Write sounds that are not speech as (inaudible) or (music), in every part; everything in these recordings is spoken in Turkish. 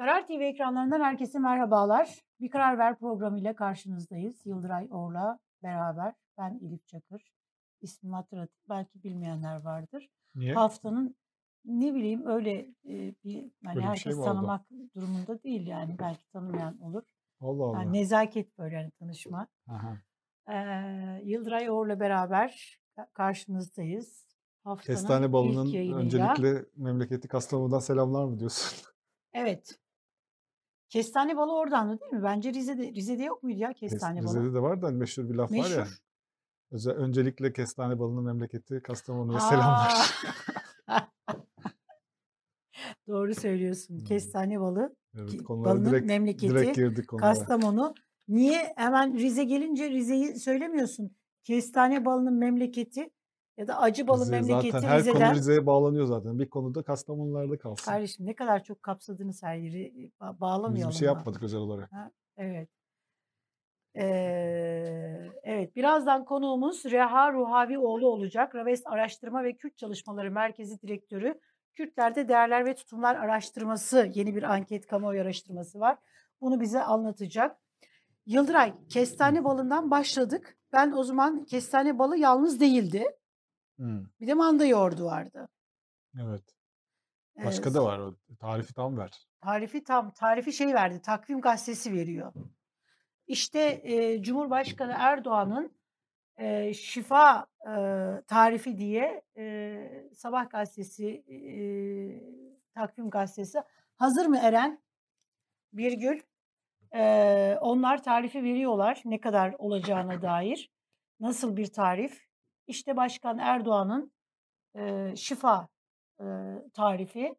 Karar TV ekranlarından herkese merhabalar. Bir Karar Ver programıyla karşınızdayız. Yıldıray Or'la beraber. Ben Elif Çakır. İsmimi hatırlatıp belki bilmeyenler vardır. Niye? Haftanın ne bileyim öyle e, bir yani Böyle bir şey herkes mi oldu? tanımak durumunda değil yani belki tanımayan olur. Allah Allah. Yani nezaket böyle yani tanışma. Aha. Ee, Yıldıray Or'la beraber ka- karşınızdayız. Haftanın Kestane balının öncelikle memleketi Kastamonu'dan selamlar mı diyorsun? Evet. Kestane balı oradan değil mi? Bence Rize'de Rize'de yok muydu ya Kes- kestane balı? Rize'de de var da hani meşhur bir laf var ya. Meşhur. Özel, öncelikle kestane balının memleketi Kastamonu'ya selamlar. (laughs) Doğru söylüyorsun. Hmm. Kestane balı, Evet, balının direkt, memleketi direkt girdik konulara. Kastamonu. Niye hemen Rize gelince Rize'yi söylemiyorsun? Kestane balının memleketi ya da acı balın Rize memleketi zaten her Rize'den. konu Rize'ye bağlanıyor zaten. Bir konuda Kastamonularda kalsın. Kardeşim ne kadar çok kapsadınız her yeri. Ba- Biz bağlamayalım bir şey yapmadık özel olarak. Evet. Ee, evet, birazdan konuğumuz Reha Ruhavioğlu olacak. Raves Araştırma ve Kürt Çalışmaları Merkezi Direktörü. Kürtlerde Değerler ve Tutumlar Araştırması, yeni bir anket kamuoyu araştırması var. Bunu bize anlatacak. Yıldıray, kestane balından başladık. Ben o zaman kestane balı yalnız değildi. Hmm, Bir de manda yoğurdu vardı. Evet. Başka da var. o. Tarifi tam ver. Tarifi tam, tarifi şey verdi, takvim gazetesi veriyor. İşte e, Cumhurbaşkanı Erdoğan'ın e, şifa e, tarifi diye e, Sabah gazetesi, e, takvim gazetesi. Hazır mı Eren? Virgül. E, onlar tarifi veriyorlar ne kadar olacağına dair. Nasıl bir tarif? İşte Başkan Erdoğan'ın e, şifa e, tarifi.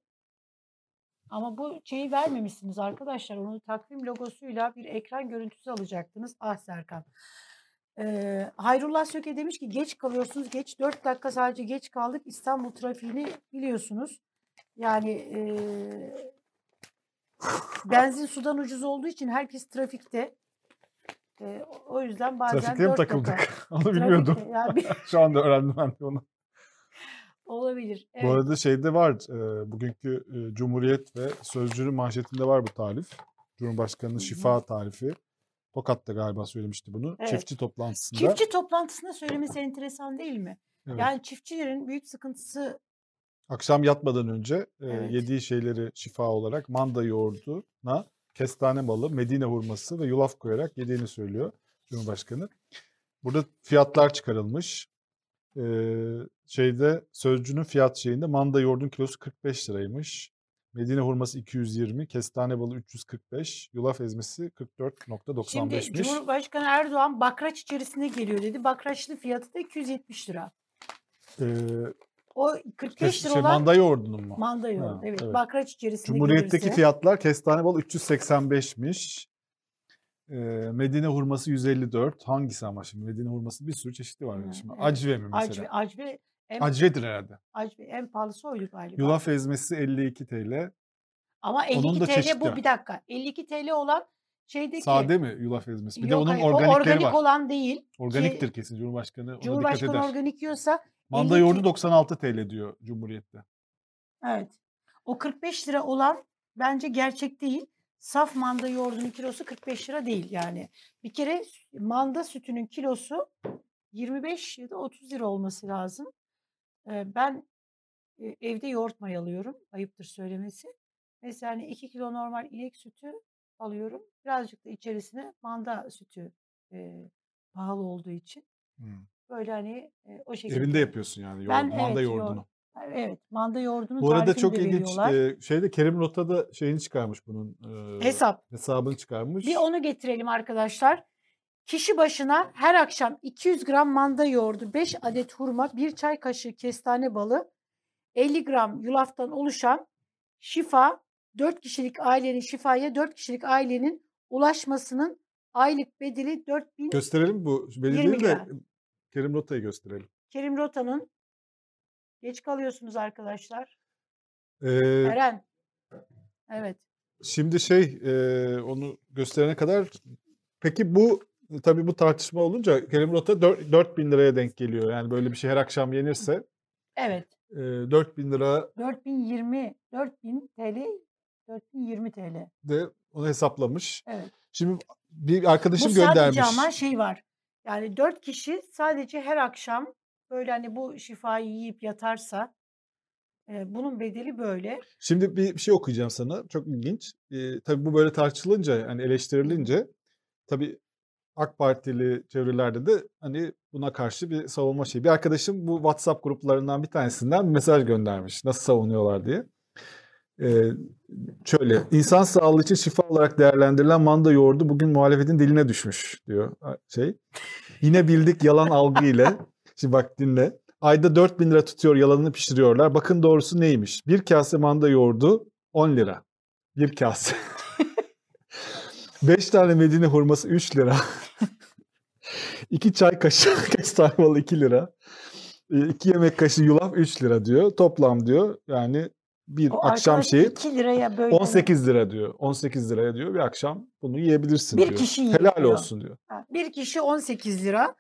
Ama bu şeyi vermemişsiniz arkadaşlar. Onu takvim logosuyla bir ekran görüntüsü alacaktınız. Ah Serkan. Ee, Hayrullah Söke demiş ki geç kalıyorsunuz. Geç 4 dakika sadece geç kaldık. İstanbul trafiğini biliyorsunuz. Yani eee, benzin sudan ucuz olduğu için herkes trafikte. Eee, o- yüzden bazen Trafikte mi 4 dakika. takıldık? (laughs) Onu bilmiyordum. Yani bir- (laughs) Şu anda öğrendim ben de onu. olabilir. Bu Evet. arada şeyde var, e, bugünkü e, Cumhuriyet ve Sözcü'nün manşetinde var bu tarif. Cumhurbaşkanı'nın şifa tarifi. Tokat'ta galiba söylemişti bunu. Evet. Çiftçi toplantısında. Çiftçi toplantısında söylemesi (laughs) enteresan değil mi? Evet. Yani çiftçilerin büyük sıkıntısı Akşam yatmadan önce e, Evet. yediği şeyleri şifa olarak manda yoğurduna kestane balı, medine hurması ve yulaf koyarak yediğini söylüyor Cumhurbaşkanı. Burada fiyatlar çıkarılmış. E, şeyde Sözcü'nün fiyat şeyinde manda yoğurdun kilosu 45 liraymış. Medine hurması 220, kestane balı 345, yulaf ezmesi Şimdi 44.95'miş. Cumhurbaşkanı Erdoğan bakraç içerisinde geliyor dedi. Bakraçlı fiyatı da 270 lira. Ee, O 45 kes- lira şey, olan manda yoğurdunun mu? manda yoğurdu. Ha, evet, evet. bakraç içerisinde Cumhuriyet'teki gelirse. fiyatlar kestane bal 385'miş. Ee, Medine hurması 154. Hangisi ama şimdi? Medine hurması bir sürü çeşidi var. Ha, şimdi. evet. Acve mi mesela? Acve, acve, en, Acvedir herhalde. acve en pahalısı oydu galiba. Yulaf ezmesi 52 TL. Ama Onun 52 da TL çeşitli bu var. bir dakika. 52 TL olan şeydeki Sade mi yulaf ezmesi? Bir de Yok, onun hayır, o organikleri organik var. olan değil. Organiktir kesin Cumhurbaşkanı. Cumhurbaşkanı organik yiyorsa Manda 52 yoğurdu 96 TL diyor Cumhuriyet'te. Evet. O 45 lira olan bence gerçek değil. Saf manda yoğurdunun kilosu 45 lira değil yani. Bir kere manda sütünün kilosu 25 ya da 30 lira olması lazım. Ben e, evde yoğurt mayalıyorum. Ayıptır söylemesi. Mesela hani 2 kilo normal inek sütü alıyorum. Birazcık da içerisine manda sütü e, pahalı olduğu için. Hmm. Böyle hani e, o şekilde. Evinde yapıyorsun yani yoğurdu, Ben manda evet, yoğurdunu. yoğurt- Evet, manda yoğurdunun Bu arada çok ilginç. veriyorlar. e, şeyde Kerim Rota'da şeyini çıkarmış bunun. e, Hesap. Hesabını çıkarmış. Bir onu getirelim arkadaşlar. Kişi başına her akşam 200 gram manda yoğurdu, 5 adet hurma, 1 çay kaşığı kestane balı, 50 gram yulaftan oluşan şifa, 4 kişilik ailenin şifaya 4 kişilik ailenin ulaşmasının aylık bedeli 4000 Gösterelim bu. Beni 20 değil de. Kerim Rota'yı gösterelim. Kerim Rota'nın geç kalıyorsunuz arkadaşlar. Ee, Eren. Evet. şimdi şey e, onu gösterene kadar peki bu tabii bu tartışma olunca Kerim Rota 4, 4000 liraya denk geliyor. Yani böyle bir şey her akşam yenirse Evet. e, 4000 lira 4020 4000 TL 4020 TL. De onu hesaplamış. Evet. Şimdi bir arkadaşım Bu göndermiş. sadece ama şey var. Yani 4 kişi sadece her akşam böyle hani bu şifayı yiyip yatarsa e, bunun bedeli böyle. Şimdi bir, şey okuyacağım sana. Çok ilginç. Ee, tabii bu böyle tartışılınca, yani eleştirilince tabii AK Partili çevrelerde de hani buna karşı bir savunma şeyi. Bir arkadaşım bu WhatsApp gruplarından bir tanesinden bir mesaj göndermiş. Nasıl savunuyorlar diye. Ee, şöyle, insan sağlığı için şifa olarak değerlendirilen manda yoğurdu bugün muhalefetin diline düşmüş diyor şey. Yine bildik yalan algı ile. (laughs) Şimdi bak dinle. Ayda 4000 lira tutuyor yalanını pişiriyorlar. Bakın doğrusu neymiş? Bir kase manda yoğurdu 10 lira. Bir kase. (laughs) 5 tane Medine hurması 3 lira. (laughs) 2 çay kaşığı kestane balı 2 lira. 2 yemek kaşığı yulaf 3 lira diyor. Toplam diyor yani bir O akşam şeyi 2 liraya böyle hani 18 lira diyor. 18 liraya diyor bir akşam bunu yiyebilirsin Bir diyor. kişi Helal yiyor. olsun diyor. Ha, bir kişi 18 lira.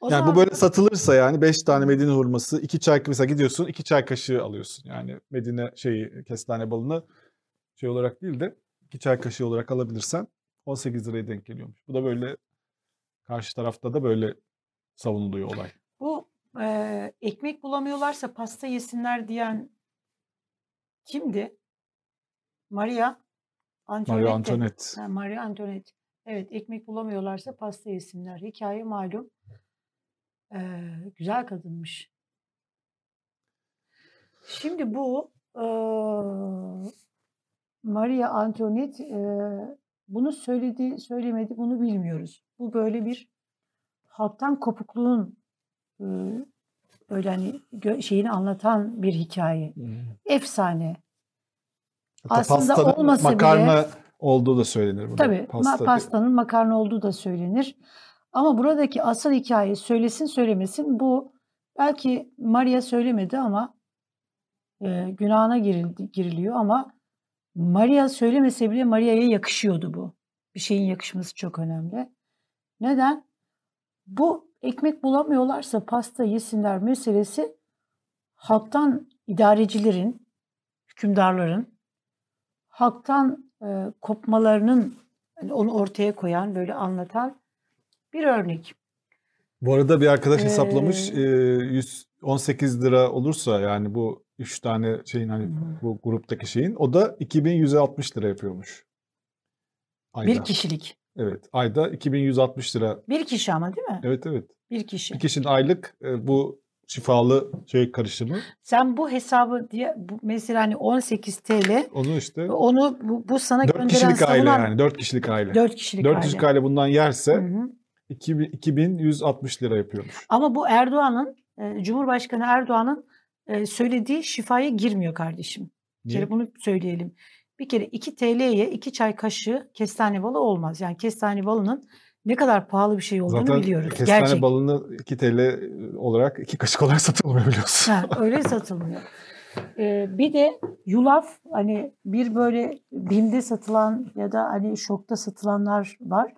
O yani zaman bu böyle satılırsa yani 5 tane Medine hurması, 2 çay mesela gidiyorsun 2 çay kaşığı alıyorsun. Yani Medine şeyi kestane balını şey olarak değil de 2 çay kaşığı olarak alabilirsen 18 liraya denk geliyormuş. Bu da böyle karşı tarafta da böyle savunuluyor olay. bu e, ekmek bulamıyorlarsa pasta yesinler diyen kimdi? Maria Antoinette. Maria Antoinette. Ha, Maria Antoinette. Evet ekmek bulamıyorlarsa pasta yesinler. Hikaye malum. Ee, güzel kadınmış. Şimdi bu eee, Maria Antoinette eee, bunu söyledi söylemedi bunu bilmiyoruz. Bu böyle bir halktan kopukluğun böyle hani şeyini anlatan bir hikaye. Efsane. Hatta Aslında pastanın olmasa bile- makarna olduğu da söylenir burada. Tabii Pasta pastanın makarna olduğu da söylenir. Ama buradaki asıl hikaye söylesin söylemesin bu belki Maria söylemedi ama e, günahına girildi, giriliyor ama Maria söylemese bile Maria'ya yakışıyordu bu. Bir şeyin yakışması çok önemli. Neden? Bu ekmek bulamıyorlarsa pasta yesinler meselesi halktan idarecilerin, hükümdarların halktan e, kopmalarının hani onu ortaya koyan, böyle anlatan bir örnek. Bu arada bir arkadaş hesaplamış Ee, e, 118 lira olursa yani bu 3 tane şeyin hani Hı. bu gruptaki şeyin o da 2160 lira yapıyormuş. Ayda. Bir kişilik. Evet ayda 2160 lira. Bir kişi ama değil mi? Evet evet. Bir kişi. Bir kişinin aylık e, bu şifalı şey karışımı Sen bu hesabı diye bu mesela hani 18 TL onu işte onu bu, bu sana 4 gönderen kişilik aile savunan yani 4 kişilik aile. 4 kişilik 4 aile. kişilik aile bundan yerse Hı hı. 2000 2160 lira yapıyormuş. Ama bu Erdoğan'ın e, Cumhurbaşkanı Erdoğan'ın e, söylediği şifaya girmiyor kardeşim. Niye? bunu söyleyelim. Bir kere 2 TL'ye 2 çay kaşığı kestane balı olmaz. Yani kestane balının ne kadar pahalı bir şey olduğunu Zaten biliyoruz. kestane Gerçek. balını 2 TL olarak 2 kaşık olarak (laughs) satılmıyor biliyorsun. Ha, öyle satılmıyor. Ee, bir de yulaf hani bir böyle BİM'de satılan ya da hani şokta satılanlar var.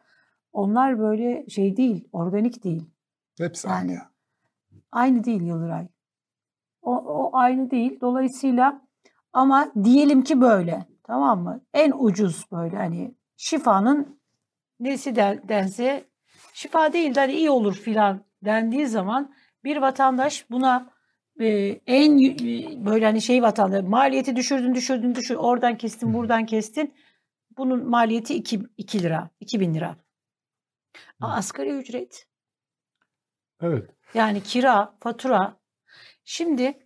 Onlar böyle şey değil, organik değil. Hepsi Yani aynı aynı değil Yıldıray. O, o aynı değil. Dolayısıyla ama diyelim ki böyle. Tamam mı? En ucuz böyle hani şifanın nesi dense şifa değil de hani iyi olur filan dendiği zaman bir vatandaş buna e, en e, böyle hani şey vatandaş maliyeti düşürdün düşürdün düşür oradan kestin buradan kestin bunun maliyeti 2, 2 lira 2000 lira. Aa, asgari ücret Evet. yani kira, fatura. Şimdi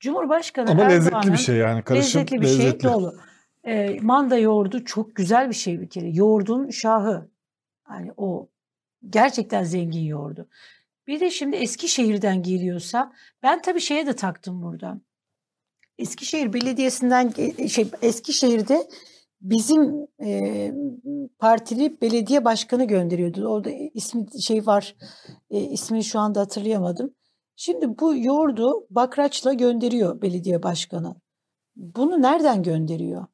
Cumhurbaşkanı Ama lezzetli bir şey yani. Karışım lezzetli bir lezzetli. şey dolu. Ee, manda yoğurdu çok güzel bir şey bir kere. Yoğurdun şahı. Yani o gerçekten zengin yoğurdu. Bir de şimdi Eskişehir'den geliyorsa ben tabii şeye de taktım buradan. Eskişehir Belediyesi'nden ge- şey Eskişehir'de bizim e, partili belediye başkanı gönderiyordu. Orada ismi şey var. E, ismini şu anda hatırlayamadım. Şimdi bu yoğurdu bakraçla gönderiyor belediye başkanı. Bunu nereden gönderiyor?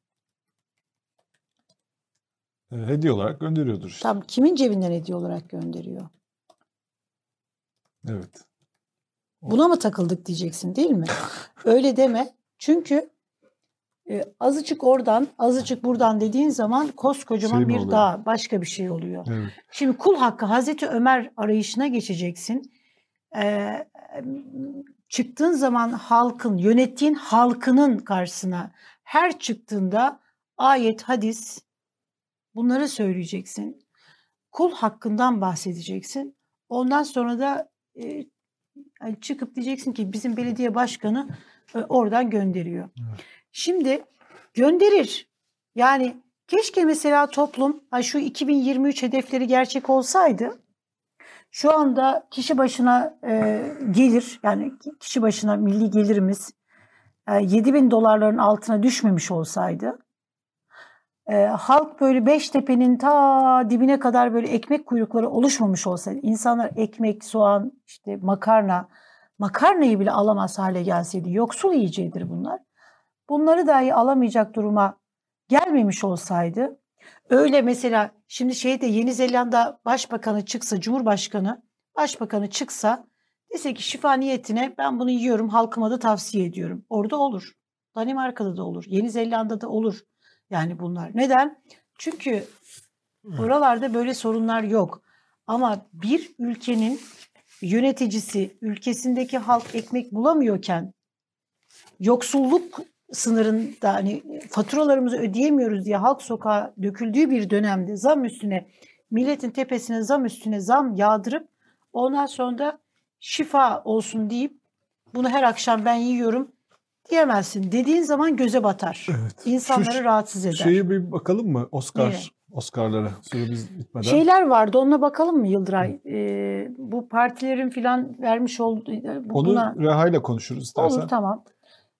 E, Hediye olarak gönderiyordur işte. Tam kimin cebinden hediye olarak gönderiyor? Evet. Buna mı takıldık diyeceksin değil mi? (laughs) Öyle deme. Çünkü e, azıcık oradan, azıcık buradan dediğin zaman koskocaman Şey bir oluyor? dağ, başka bir şey oluyor. Evet. Şimdi kul hakkı Hazreti Ömer arayışına geçeceksin. Ee, çıktığın zaman halkın, yönettiğin halkının karşısına her çıktığında ayet, hadis bunları söyleyeceksin. Kul hakkından bahsedeceksin. Ondan sonra da e, yani çıkıp diyeceksin ki bizim belediye başkanı e, oradan gönderiyor. Evet. Şimdi gönderir. Yani keşke mesela toplum ha şu 2023 hedefleri gerçek olsaydı şu anda kişi başına e, gelir yani kişi başına milli gelirimiz e, 7 bin dolarların altına düşmemiş olsaydı e, halk böyle Beştepe'nin ta dibine kadar böyle ekmek kuyrukları oluşmamış olsaydı insanlar ekmek, soğan, işte makarna makarnayı bile alamaz hale gelseydi yoksul yiyeceğidir bunlar. Bunları dahi alamayacak duruma gelmemiş olsaydı öyle mesela şimdi şeyde Yeni Zelanda başbakanı çıksa Cumhurbaşkanı başbakanı çıksa dese ki şifa niyetine ben bunu yiyorum halkıma da tavsiye ediyorum. Orada olur. Danimarka'da da olur. Yeni Zelanda'da olur. Yani bunlar. Neden? Çünkü oralarda böyle sorunlar yok. Ama bir ülkenin yöneticisi ülkesindeki halk ekmek bulamıyorken yoksulluk sınırında hani faturalarımızı ödeyemiyoruz diye halk sokağa döküldüğü bir dönemde zam üstüne milletin tepesine zam üstüne zam yağdırıp ondan sonra da şifa olsun deyip bunu her akşam ben yiyorum diyemezsin. Dediğin zaman göze batar. Evet. İnsanları Şu rahatsız eder. Şeyi bir bakalım mı? Oscar? Oscar'lara süremiz bitmeden. Şeyler vardı ona bakalım mı Yıldıray? Ee, bu partilerin filan vermiş olduğu Onu buna Reha ile konuşuruz istersen. olur tamam.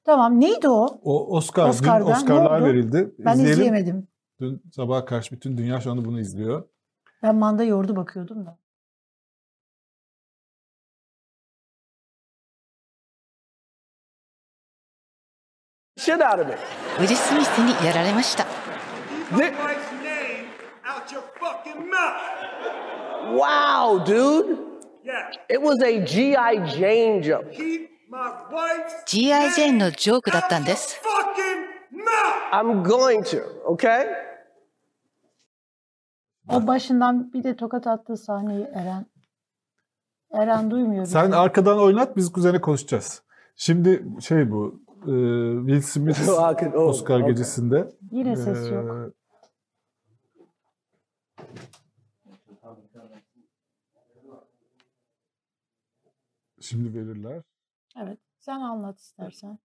Tamam neydi o? O Oscar, Oscar'dan dün Oscar'lar verildi. Ben İzleyelim. izleyemedim. Dün sabaha karşı bütün dünya şu anda bunu izliyor. Ben manda yoğurdu bakıyordum da. shit out of me. ウィル・スミスにやられました Thi- wife's name out your fucking mouth. wow, dude. Yeah. It was a G.I. Jane joke. Keep my wife's G.I. ジェーンの name ジョークだったん out で your す fucking mouth. I'm going to, okay? O başından bir de tokat attığı sahneyi Eren. Eren duymuyor. bir Sen de. arkadan oynat biz kuzene konuşacağız. Şimdi şey bu e, Will Smith (laughs) could- oh, Oscar okay. gecesinde Yine ses yok. Şimdi verirler. Evet. Sen anlat istersen.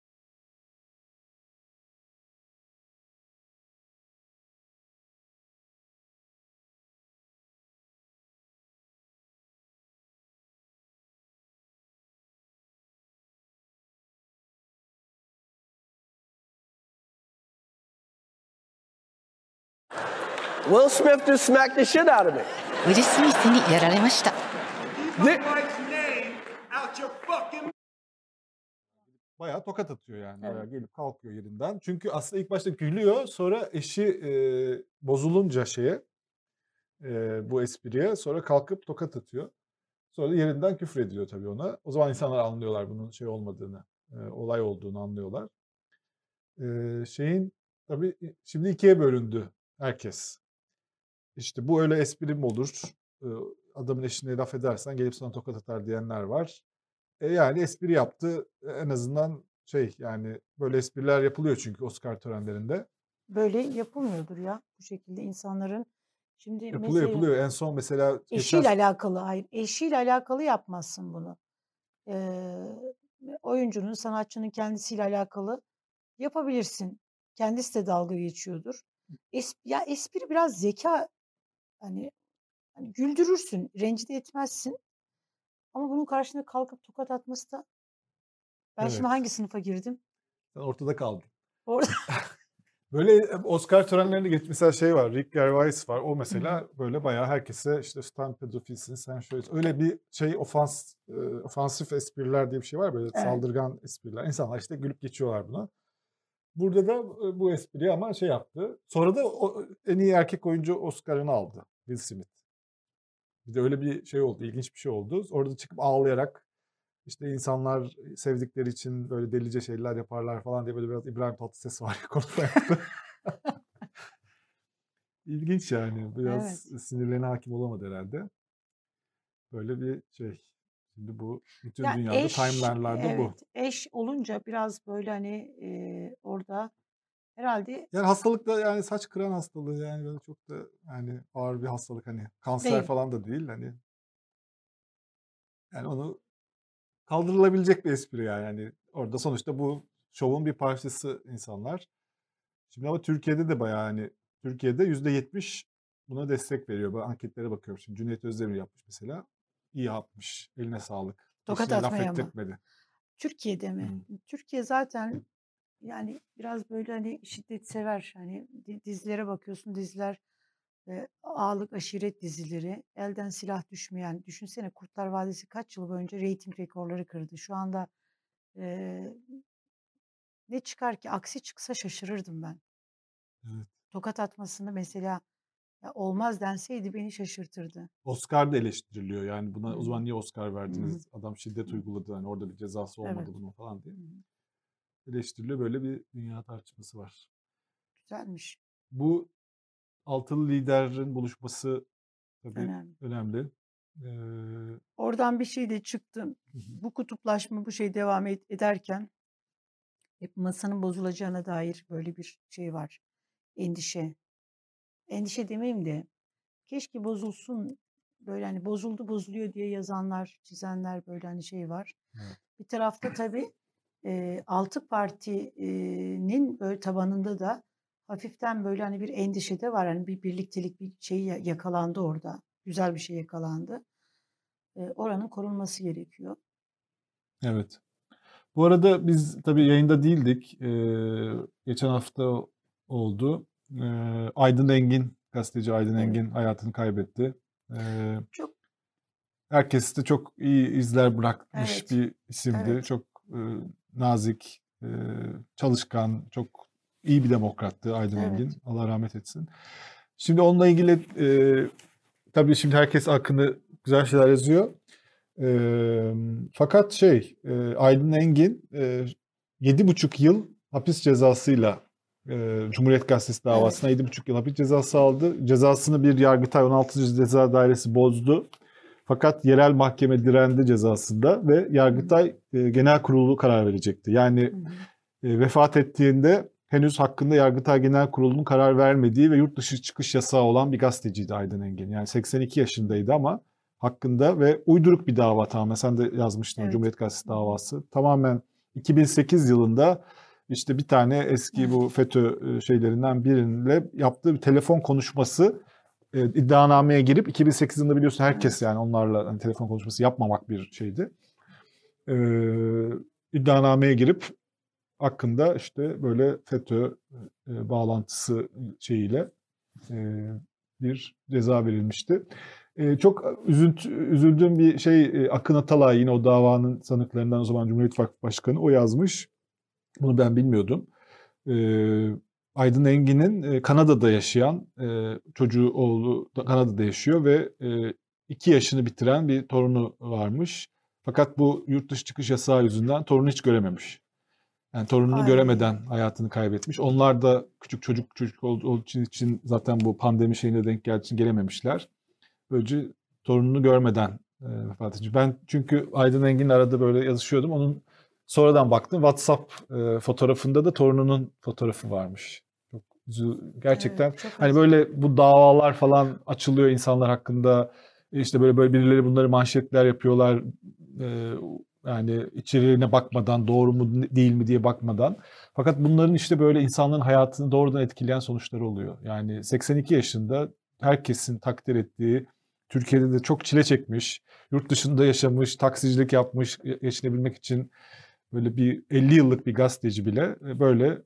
Will Smith just smacked the shit out of me. ウィル・スミスにやられました Keep my Thi- wife's name out your fucking Bayağı tokat atıyor yani. Evet. Bayağı gelip kalkıyor yerinden. Çünkü aslında ilk başta gülüyor. Sonra eşi e, bozulunca şeye e, bu espriye sonra kalkıp tokat atıyor. Sonra da yerinden küfür ediyor tabii ona. O zaman insanlar anlıyorlar bunun şey olmadığını, e, olay olduğunu anlıyorlar. E, şeyin tabii şimdi ikiye bölündü herkes. İşte bu öyle espri mi olur? Adamın eşine laf edersen gelip sana tokat atar diyenler var. E yani espri yaptı. E, En azından şey yani böyle espriler yapılıyor çünkü Oscar törenlerinde. Böyle yapılmıyordur ya bu şekilde insanların. Şimdi Yapılıyor mesela yapılıyor. En son mesela eşiyle geçen alakalı hayır eşiyle alakalı yapmazsın bunu. Ee, oyuncunun sanatçının kendisiyle alakalı yapabilirsin. Kendisi de dalga geçiyordur. Es, ya espri biraz zeka hani, hani güldürürsün, rencide etmezsin. Ama bunun karşısında kalkıp tokat atması da ben şimdi Evet. hangi sınıfa girdim? sen ortada kaldın. Orada (laughs) Böyle e, Oscar törenlerinde geç mesela şey var. Rick Gervais var. O mesela böyle bayağı herkese işte sen pedofilsin sen şöyle öyle bir şey ofans e, ofansif espriler diye bir şey var böyle Evet. saldırgan espriler. İnsanlar işte gülüp geçiyorlar buna. Burada da e, bu espriyi ama şey yaptı. Sonra da o, en iyi erkek oyuncu Oscar'ını aldı Will Smith. Bir de öyle bir şey oldu, ilginç bir şey oldu. Orada çıkıp ağlayarak işte insanlar sevdikleri için böyle delice şeyler yaparlar falan diye böyle biraz İbrahim Tatlıses var konuşma yaptı. (laughs) İlginç yani. Biraz Evet. sinirlerine hakim olamadı herhalde. Böyle bir şey. Şimdi bu bütün Ya dünyada eş, timeline'larda bu. evet, eş olunca biraz böyle hani e, orada herhalde Yani hastalık da yani saç kıran hastalığı yani böyle çok da yani ağır bir hastalık hani kanser değil. falan da değil hani. Yani onu kaldırılabilecek bir espri yani. yani orada sonuçta bu şovun bir parçası insanlar. Şimdi ama Türkiye'de de bayağı hani Türkiye'de yüzde yetmiş buna destek veriyor. Ben anketlere bakıyorum şimdi. Cüneyt Özdemir yapmış mesela. İyi yapmış. Eline sağlık. Tokat laf atmaya mı? ettirtmedi. Türkiye'de mi? Türkiye zaten yani biraz böyle hani şiddet sever. Hani di- dizilere bakıyorsun diziler e, ağalık aşiret dizileri elden silah düşmeyen. Düşünsene Kurtlar Vadisi kaç yıl boyunca reyting rekorları kırdı. Şu anda e, ne çıkar ki aksi çıksa şaşırırdım ben. Evet. Tokat atmasını mesela ya olmaz denseydi beni şaşırtırdı. Oscar da eleştiriliyor. Yani buna o zaman niye Oscar verdiniz? Adam şiddet uyguladı. Hani orada bir cezası olmadı Evet. bunun falan diye. Hı. Eleştiriliyor. Böyle bir dünya tartışması var. Güzelmiş. Bu altılı liderin buluşması tabii Önemli. önemli. Ee, Oradan bir şey de çıktı. Bu kutuplaşma bu şey devam ederken hep masanın bozulacağına dair böyle bir şey var. Endişe. Endişe demeyeyim de keşke bozulsun böyle hani bozuldu bozuluyor diye yazanlar, çizenler böyle hani şey var. Evet. Bir tarafta tabii e, altı partinin böyle tabanında da hafiften böyle hani bir endişe de var. Hani bir birliktelik bir şey ya- yakalandı orada. Güzel bir şey yakalandı. E, oranın korunması gerekiyor. Evet. Bu arada biz tabii yayında değildik. Ee, geçen hafta oldu. Ee, Aydın Engin, gazeteci Aydın Evet. Engin hayatını kaybetti. Ee, Çok herkes de çok iyi izler bırakmış Evet. bir isimdi. Evet. Çok e, nazik, e, çalışkan, çok iyi bir demokrattı Aydın Evet. Engin. Allah rahmet etsin. Şimdi onunla ilgili e, tabii şimdi herkes hakkında güzel şeyler yazıyor. E, fakat şey e, Aydın Engin e, yedi buçuk yıl hapis cezasıyla e, Cumhuriyet Gazetesi davasına yedi buçuk yıl hapis cezası aldı. Cezasını bir Yargıtay 16. Ceza Dairesi bozdu. Fakat yerel mahkeme direndi cezasında ve Yargıtay e, Genel Kurulu karar verecekti. Yani e, vefat ettiğinde henüz hakkında Yargıtay Genel Kurulu'nun karar vermediği ve yurt dışı çıkış yasağı olan bir gazeteciydi Aydın Engin. Yani 82 yaşındaydı ama hakkında ve uyduruk bir dava tamamen. Sen de yazmıştın Evet. Cumhuriyet Gazetesi davası. Tamamen 2008 yılında işte bir tane eski bu FETÖ e, şeylerinden biriyle yaptığı bir telefon konuşması e, iddianameye girip 2008 yılında biliyorsun herkes yani onlarla hani telefon konuşması yapmamak bir şeydi. E, iddianameye girip hakkında işte böyle FETÖ e, bağlantısı şeyiyle e, bir ceza verilmişti. E, çok üzüntü, üzüldüğüm bir şey e, Akın Atalay yine o davanın sanıklarından o zaman Cumhuriyet İttifakı Başkanı o yazmış. Bunu ben bilmiyordum. E, Aydın Engin'in e, Kanada'da yaşayan e, çocuğu oğlu da Kanada'da yaşıyor ve e, iki yaşını bitiren bir torunu varmış. Fakat bu yurt dışı çıkış yasağı yüzünden torunu hiç görememiş. Yani torununu Ay. göremeden hayatını kaybetmiş. Onlar da küçük çocuk çocuk olduğu için, için zaten bu pandemi şeyine denk geldiği için gelememişler. Böylece torununu görmeden e, vefat etmiş. Ben çünkü Aydın Engin'le arada böyle yazışıyordum. Onun sonradan baktım WhatsApp e, fotoğrafında da torununun fotoğrafı varmış. Çok gerçekten Evet, çok hani böyle bu davalar falan açılıyor insanlar hakkında. İşte böyle böyle birileri bunları manşetler yapıyorlar. E, yani içeriğine bakmadan doğru mu değil mi diye bakmadan. Fakat bunların işte böyle insanların hayatını doğrudan etkileyen sonuçları oluyor. Yani 82 yaşında herkesin takdir ettiği, Türkiye'de de çok çile çekmiş, yurt dışında yaşamış, taksicilik yapmış, geçinebilmek için böyle bir 50 yıllık bir gazeteci bile e, böyle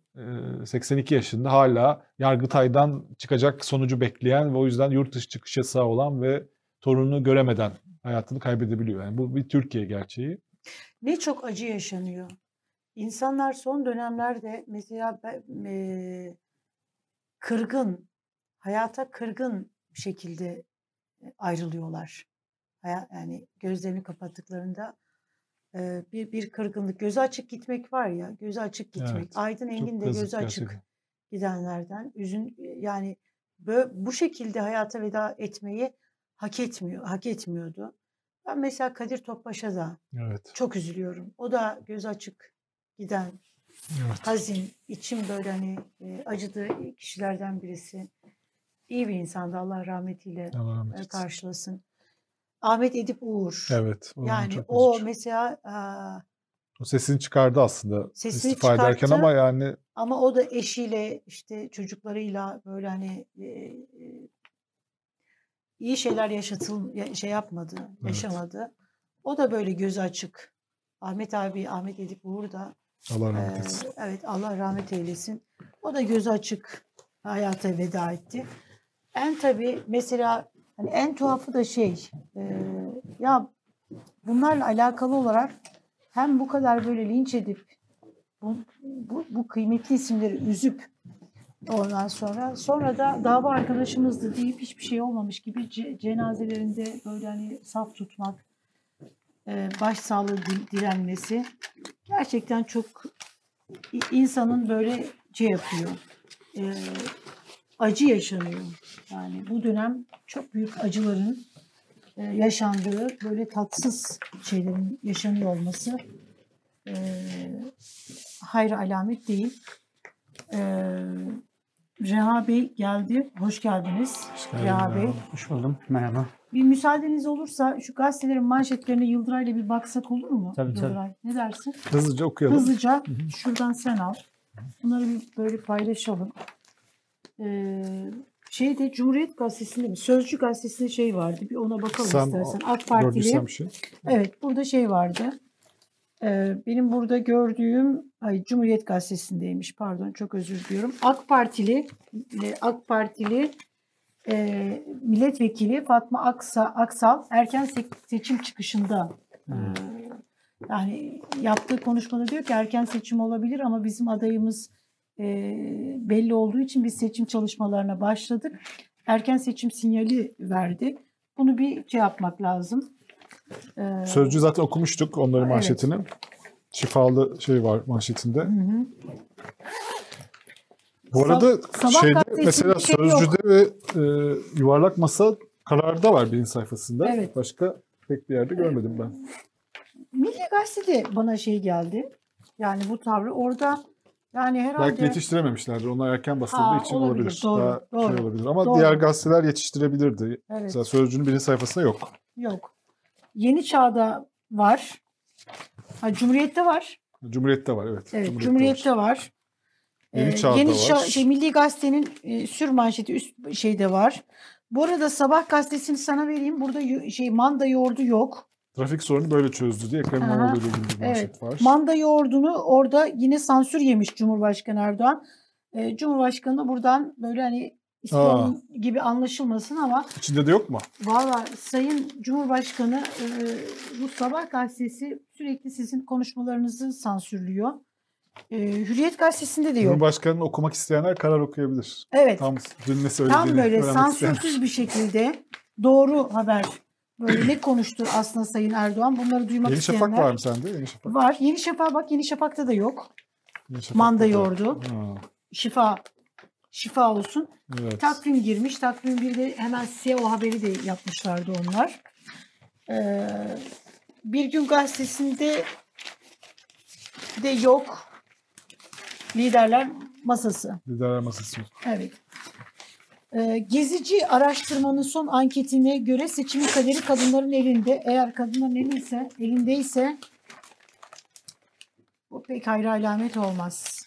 e, 82 yaşında hala Yargıtay'dan çıkacak sonucu bekleyen ve o yüzden yurt dışı çıkış yasağı olan ve torununu göremeden hayatını kaybedebiliyor. Yani bu bir Türkiye gerçeği. Ne çok acı yaşanıyor. İnsanlar son dönemlerde mesela eee, kırgın, hayata kırgın bir şekilde e, ayrılıyorlar. Yani gözlerini kapattıklarında e, bir bir kırgınlık, gözü açık gitmek var ya, gözü açık gitmek. Evet, Aydın Engin de gözü açık gerçekten. gidenlerden. Üzün yani bö- bu şekilde hayata veda etmeyi hak etmiyor, hak etmiyordu. Ben mesela Kadir Topbaş'a da Evet. çok üzülüyorum. O da gözü açık giden, Evet. hazin, içim böyle hani acıdığı kişilerden birisi. İyi bir insandı. Allah rahmetiyle Allah rahmet karşılasın. Ahmet Edip Uğur. Evet. Yani o üzücü. mesela O sesini çıkardı aslında Sesini istifa ederken çıkarttı. ama yani ama o da eşiyle işte çocuklarıyla böyle hani e, e, iyi şeyler yaşatıl ya- şey yapmadı, yaşamadı. O da böyle gözü açık. Ahmet abi, Ahmet Edip Uğur da Allah rahmet eylesin. evet Allah rahmet eylesin. O da gözü açık hayata veda etti. En tabii mesela hani en tuhafı da şey e, ya bunlarla alakalı olarak hem bu kadar böyle linç edip bu, bu, bu kıymetli isimleri üzüp ondan sonra sonra da dava arkadaşımızdı deyip hiçbir şey olmamış gibi ce- cenazelerinde böyle hani saf tutmak e, başsağlığı dil- dilenmesi gerçekten çok insanın böyle şey yapıyor. e, acı yaşanıyor. Yani bu dönem çok büyük acıların e, yaşandığı, böyle tatsız şeylerin yaşanıyor olması e, hayır alamet değil. E, Reha Bey geldi. Hoş geldiniz. geldin Reha. Bey. Hoş buldum. Merhaba. Bir müsaadeniz olursa şu gazetelerin manşetlerine Yıldıray'la bir baksak olur mu? Tabii, tabii. Yıldıray, ne dersin? Hızlıca okuyalım. Hızlıca şuradan sen al. Bunları bir böyle paylaşalım. Şeyde Cumhuriyet Gazetesi'nde mi? Sözcü Gazetesi'nde şey vardı. Bir ona bakalım Sen istersen. AK Partili. Şey. Evet burada şey vardı. Ee, benim burada gördüğüm ay, Cumhuriyet Gazetesi'ndeymiş pardon çok özür diliyorum. AK Partili e, AK Partili e, milletvekili Fatma Aksa, Aksal erken se- seçim çıkışında e, yani yaptığı konuşmada diyor ki erken seçim olabilir ama bizim adayımız e, belli olduğu için biz seçim çalışmalarına başladık. Erken seçim sinyali verdi. Bunu bir şey yapmak lazım. Sözcü zaten okumuştuk onların Evet. manşetini. Şifalı şey var manşetinde. Hı hı. Bu arada Sabah şeyde mesela şey yok. Sözcü'de ve e, Yuvarlak Masa kararda var birinci sayfasında. Evet. Başka pek bir yerde görmedim ben. Milli Gazete'de bana şey geldi. Yani bu tavrı orada yani herhalde Belki yetiştirememişlerdir. Onlar erken basıldığı Ha, için olabilir, olabilir. doğru, Daha doğru, şey olabilir. Ama doğru. diğer gazeteler yetiştirebilirdi. evet Mesela Sözcü'nün birinci sayfasında yok. yok. Yeni Çağ'da var. Ha, Cumhuriyet'te var. Cumhuriyet'te var evet. Evet, Cumhuriyet'te Cumhuriyet'te var. var. Yeni Ee, Çağ'da Yeni var. Çağ- şey, Milli Gazete'nin e, sür manşeti üst şeyde var. Bu arada Sabah gazetesini sana vereyim. Burada yo- şey manda yoğurdu yok. Trafik sorunu böyle çözdü diye Ekrem İmamoğlu ile ilgili bir Evet. var. Manda yoğurdunu orada yine sansür yemiş Cumhurbaşkanı Erdoğan. Ee, Cumhurbaşkanı da buradan böyle hani istiyorum gibi anlaşılmasın ama İçinde de yok mu? Valla Sayın Cumhurbaşkanı e, bu Sabah gazetesi sürekli sizin konuşmalarınızı sansürlüyor. E, Hürriyet gazetesinde de yok. Cumhurbaşkanı'nı okumak isteyenler karar okuyabilir. Evet. Tam, Tam dün ne söylediğini böyle öğrenmek isteyenler. sansürsüz bir şekilde doğru haber böyle ne konuştu aslında Sayın Erdoğan bunları duymak Yeni isteyenler. Şafak var mı sende? Yeni Şafak. Var. Yeni Şafak bak Yeni Şafak'ta da yok. Yeni Şafak'ta Manda da. yoğurdu. Ha, Şifa şifa olsun. evet. Takvim girmiş. Takvim bir de hemen size o haberi de yapmışlardı onlar. Ee, bir gün gazetesinde de yok. Liderler masası. Liderler masası yok. Evet. Ee, gezici araştırmanın son anketine göre seçimin kaderi kadınların elinde. Eğer kadınların elindeyse, elindeyse bu pek hayra alamet olmaz.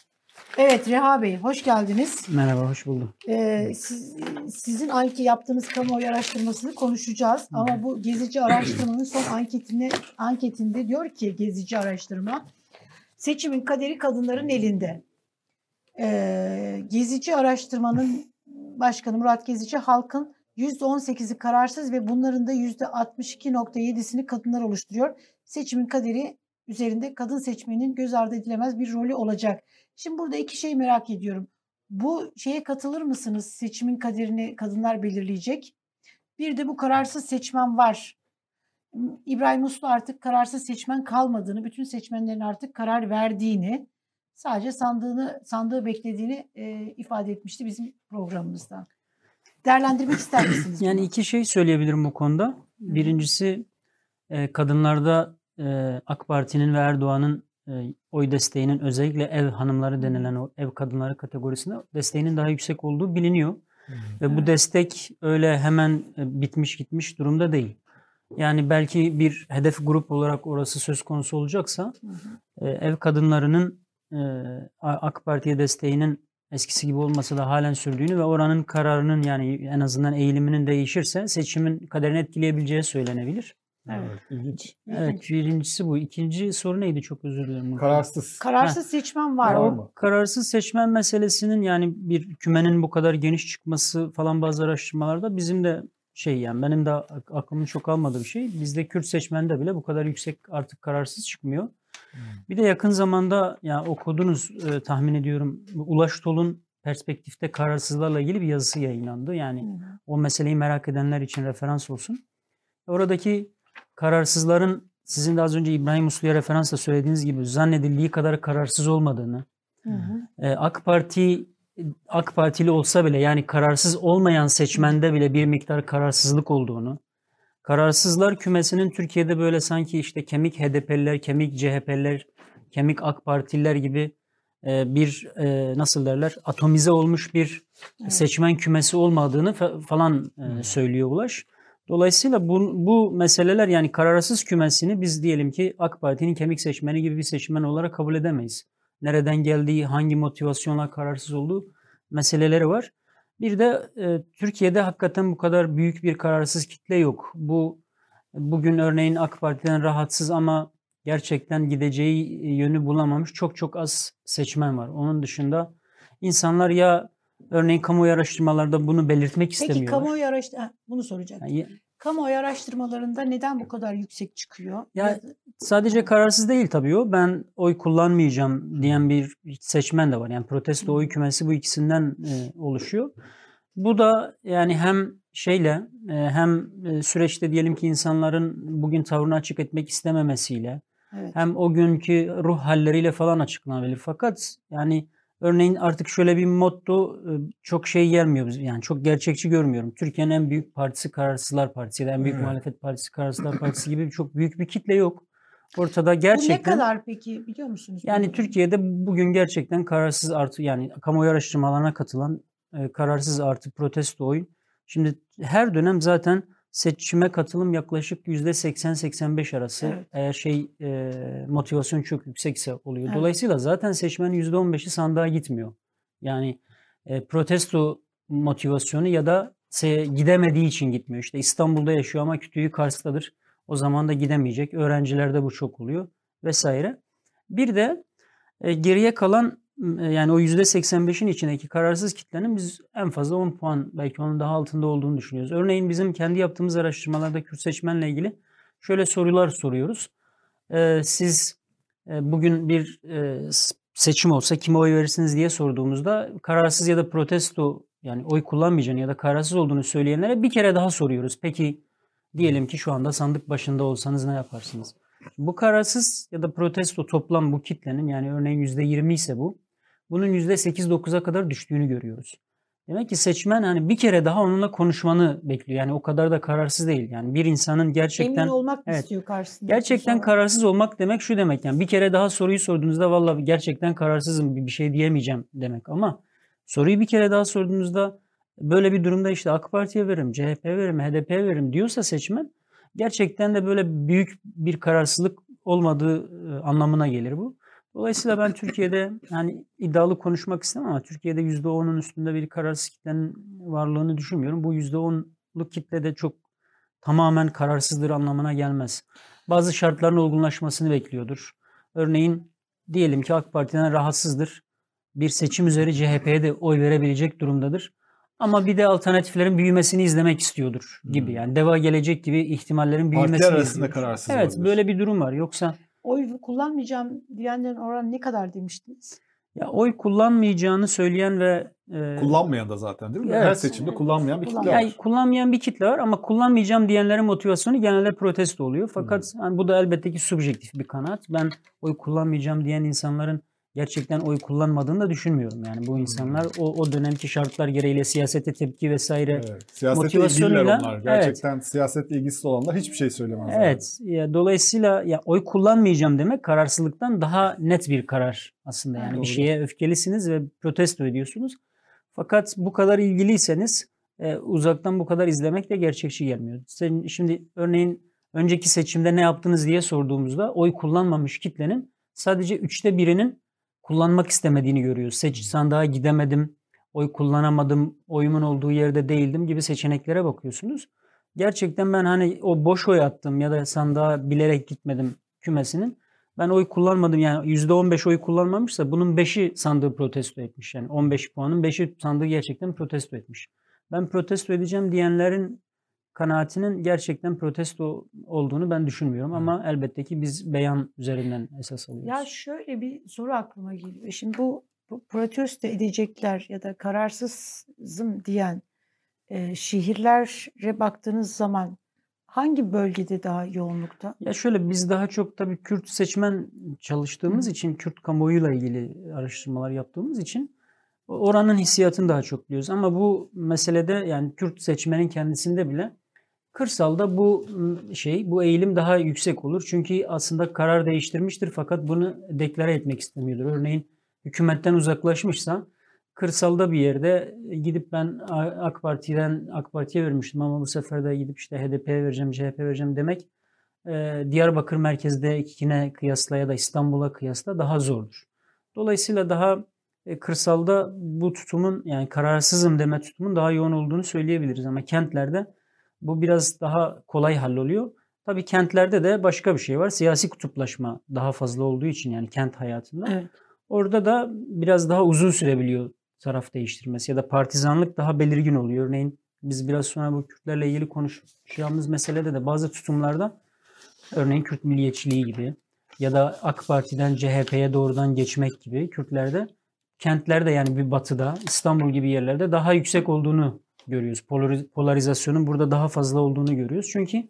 Evet Reha Bey hoş geldiniz. Merhaba, hoş buldum. Ee, siz, sizin anki yaptığınız kamuoyu araştırmasını konuşacağız. Ama bu gezici araştırmanın son anketine, anketinde diyor ki gezici araştırma seçimin kaderi kadınların elinde. Ee, gezici araştırmanın başkanı Murat Gezici halkın %18'i kararsız ve bunların da %62.7'sini kadınlar oluşturuyor. Seçimin kaderi üzerinde kadın seçmenin göz ardı edilemez bir rolü olacak. Şimdi burada iki şey merak ediyorum. Bu şeye katılır mısınız? Seçimin kaderini kadınlar belirleyecek. Bir de bu kararsız seçmen var. İbrahim Uslu artık kararsız seçmen kalmadığını, bütün seçmenlerin artık karar verdiğini, sadece sandığını sandığı beklediğini e, ifade etmişti bizim programımızda. Değerlendirmek ister misiniz? (clears throat) Yani iki şey söyleyebilirim bu konuda. Birincisi e, kadınlarda e, AK Parti'nin ve Erdoğan'ın e, oy desteğinin özellikle ev hanımları denilen o ev kadınları kategorisinde desteğinin daha yüksek olduğu biliniyor. Ve bu destek öyle hemen e, bitmiş gitmiş durumda değil. Yani belki bir hedef grup olarak orası söz konusu olacaksa Hı hı. e, ev kadınlarının AK Parti'ye desteğinin eskisi gibi olmasa da halen sürdüğünü ve oranın kararının yani en azından eğiliminin değişirse seçimin kaderini etkileyebileceği söylenebilir. Evet. Evet, ilginç. Evet birincisi bu. İkinci soru neydi çok özür dilerim. Kararsız. Kararsız seçmen var. Var O mı? Kararsız seçmen meselesinin yani bir kümenin bu kadar geniş çıkması falan bazı araştırmalarda bizim de şey yani benim de ak- aklımın çok almadığı bir şey. Bizde Kürt seçmende bile bu kadar yüksek artık kararsız çıkmıyor. Bir de yakın zamanda ya okudunuz e, tahmin ediyorum Ulaş Tol'un perspektifte kararsızlarla ilgili bir yazısı yayınlandı. Yani Hı o meseleyi merak edenler için referans olsun. Oradaki kararsızların sizin de az önce İbrahim Uslu'ya referansla söylediğiniz gibi zannedildiği kadar kararsız olmadığını, Hı hı. e, AK Parti AK Partili olsa bile yani kararsız olmayan seçmende bile bir miktar kararsızlık olduğunu, kararsızlar kümesinin Türkiye'de böyle sanki işte kemik HDP'liler, kemik CHP'liler, kemik AK Partililer gibi e, bir e, nasıl derler atomize olmuş bir seçmen kümesi olmadığını fa- falan e, söylüyor Ulaş. Dolayısıyla bu, bu meseleler yani kararsız kümesini biz diyelim ki AK Parti'nin kemik seçmeni gibi bir seçmen olarak kabul edemeyiz. Nereden geldiği, hangi motivasyonla kararsız olduğu meseleleri var. Bir de e, Türkiye'de hakikaten bu kadar büyük bir kararsız kitle yok. Bu bugün örneğin AK Parti'den rahatsız ama gerçekten gideceği yönü bulamamış çok çok az seçmen var. Onun dışında insanlar ya örneğin kamuoyu araştırmalarda bunu belirtmek Peki istemiyorlar. kamuoyu araştırma bunu soracağım. Yani Kamuoyu araştırmalarında neden bu kadar yüksek çıkıyor? Ya- Sadece kararsız değil tabii o. Ben oy kullanmayacağım diyen bir seçmen de var. Yani protesto oy kümesi bu ikisinden e, oluşuyor. Bu da yani hem şeyle e, hem e, süreçte diyelim ki insanların bugün tavrını açık etmek istememesiyle evet. hem o günkü ruh halleriyle falan açıklanabilir. Fakat yani örneğin artık şöyle bir motto e, çok şey gelmiyor bize. Yani çok gerçekçi görmüyorum. Türkiye'nin en büyük partisi Kararsızlar Partisi ya da en büyük Evet. muhalefet partisi Kararsızlar Partisi gibi çok büyük bir kitle yok. Ortada Bu ne gerçekten kadar peki biliyor musunuz? yani bunu? Türkiye'de bugün gerçekten kararsız artı yani kamuoyu araştırmalarına katılan e, kararsız artı protesto oy. Şimdi her dönem zaten seçime katılım yaklaşık %80-85 arası. Evet. Eğer şey e, motivasyon çok yüksekse oluyor. Evet. Dolayısıyla zaten seçmenin %15'i sandığa gitmiyor. Yani e, protesto motivasyonu ya da gidemediği için gitmiyor. İşte İstanbul'da yaşıyor ama kütüğü Kars'tadır. O zaman da gidemeyecek. Öğrencilerde bu çok oluyor vesaire. Bir de e, geriye kalan yani o %85'in içindeki kararsız kitlenin biz en fazla 10 puan belki onun daha altında olduğunu düşünüyoruz. Örneğin bizim kendi yaptığımız araştırmalarda Kürt seçmenle ilgili şöyle sorular soruyoruz. E, siz e, bugün bir e, seçim olsa kime oy verirsiniz diye sorduğumuzda kararsız ya da protesto yani oy kullanmayacağını ya da kararsız olduğunu söyleyenlere bir kere daha soruyoruz. Peki diyelim ki şu anda sandık başında olsanız ne yaparsınız? Bu kararsız ya da protesto toplam bu kitlenin yani örneğin %20 ise bu. Bunun %8-9'a kadar düştüğünü görüyoruz. Demek ki seçmen hani bir kere daha onunla konuşmanı bekliyor. Yani o kadar da kararsız değil. Yani bir insanın gerçekten Emin olmak Evet. istiyor karşısında? gerçekten kararsız olmak demek şu demek. Yani bir kere daha soruyu sorduğunuzda vallahi gerçekten kararsızım bir şey diyemeyeceğim demek. Ama soruyu bir kere daha sorduğunuzda böyle bir durumda işte AK Parti'ye veririm, CHP'ye veririm, HDP'ye veririm diyorsa seçmen gerçekten de böyle büyük bir kararsızlık olmadığı e, anlamına gelir bu. Dolayısıyla ben Türkiye'de yani iddialı konuşmak istemem ama Türkiye'de %10'un üstünde bir kararsız kitlenin varlığını düşünmüyorum. Bu %10'luk kitle de çok tamamen kararsızdır anlamına gelmez. Bazı şartların olgunlaşmasını bekliyordur. Örneğin diyelim ki AK Parti'den rahatsızdır. Bir seçim üzeri CHP'ye de oy verebilecek durumdadır. Ama bir de alternatiflerin büyümesini izlemek istiyordur gibi. Hmm. Yani deva gelecek gibi ihtimallerin büyümesini Partiler arasında kararsız Evet olabilir. böyle bir durum var. Yoksa Oy kullanmayacağım diyenlerin oranı ne kadar demiştiniz? Ya oy kullanmayacağını söyleyen ve e, Kullanmayan da zaten değil mi? Her Evet. seçimde kullanmayan bir kitle Kullanmayan. var. yani kullanmayan bir kitle var ama kullanmayacağım diyenlerin motivasyonu genelde protesto oluyor. Fakat hani bu da elbette ki subjektif bir kanaat. Ben oy kullanmayacağım diyen insanların gerçekten oy kullanmadığını da düşünmüyorum. Yani bu insanlar o, o dönemki şartlar gereğiyle siyasete tepki vesaire Evet. Siyasete Motivasyonuyla- onlar. Gerçekten siyasetle ilgisi olanlar hiçbir şey söylemezler. Evet. Ya, dolayısıyla ya oy kullanmayacağım demek kararsızlıktan daha net bir karar aslında. Yani Doğru. bir şeye öfkelisiniz ve protesto ediyorsunuz. Fakat bu kadar ilgiliyseniz e, uzaktan bu kadar izlemek de gerçekçi gelmiyor. Sen, şimdi örneğin önceki seçimde ne yaptınız diye sorduğumuzda oy kullanmamış kitlenin sadece üçte birinin kullanmak istemediğini görüyoruz. Seç sandığa gidemedim, oy kullanamadım, oyumun olduğu yerde değildim gibi seçeneklere bakıyorsunuz. Gerçekten ben hani o boş oy attım ya da sandığa bilerek gitmedim kümesinin. Ben oy kullanmadım yani %15 oy kullanmamışsa bunun 5'i sandığı protesto etmiş. Yani 15 puanın 5'i sandığı gerçekten protesto etmiş. Ben protesto edeceğim diyenlerin kanaatinin gerçekten protesto olduğunu ben düşünmüyorum. Ama elbette ki biz beyan üzerinden esas alıyoruz. Ya şöyle bir soru aklıma geliyor. Şimdi bu, bu protesto edecekler ya da kararsızım diyen e, şehirlere baktığınız zaman hangi bölgede daha yoğunlukta? Ya şöyle biz daha çok tabii Kürt seçmen çalıştığımız için, Kürt kamuoyuyla ilgili araştırmalar yaptığımız için oranın hissiyatını daha çok biliyoruz. Ama bu meselede yani Kürt seçmenin kendisinde bile kırsalda bu şey, bu eğilim daha yüksek olur. Çünkü aslında karar değiştirmiştir fakat bunu deklare etmek istemiyordur. Örneğin hükümetten uzaklaşmışsa kırsalda bir yerde gidip ben AK Parti'den AK Parti'ye vermiştim ama bu sefer de gidip işte HDP'ye vereceğim, CHP vereceğim demek e, Diyarbakır merkezdekine kıyasla ya da İstanbul'a kıyasla daha zordur. Dolayısıyla daha e, kırsalda bu tutumun yani kararsızım deme tutumun daha yoğun olduğunu söyleyebiliriz ama kentlerde bu biraz daha kolay halloluyor. Tabii kentlerde de başka bir şey var. Siyasi kutuplaşma daha fazla olduğu için yani kent hayatında. Evet. Orada da biraz daha uzun sürebiliyor taraf değiştirmesi ya da partizanlık daha belirgin oluyor. Örneğin biz biraz sonra bu Kürtlerle ilgili konuşacağımız meselede de bazı tutumlarda örneğin Kürt milliyetçiliği gibi ya da AK Parti'den CHP'ye doğrudan geçmek gibi Kürtlerde kentlerde yani bir batıda İstanbul gibi yerlerde daha yüksek olduğunu görüyoruz. Polariz- Polarizasyonun burada daha fazla olduğunu görüyoruz. Çünkü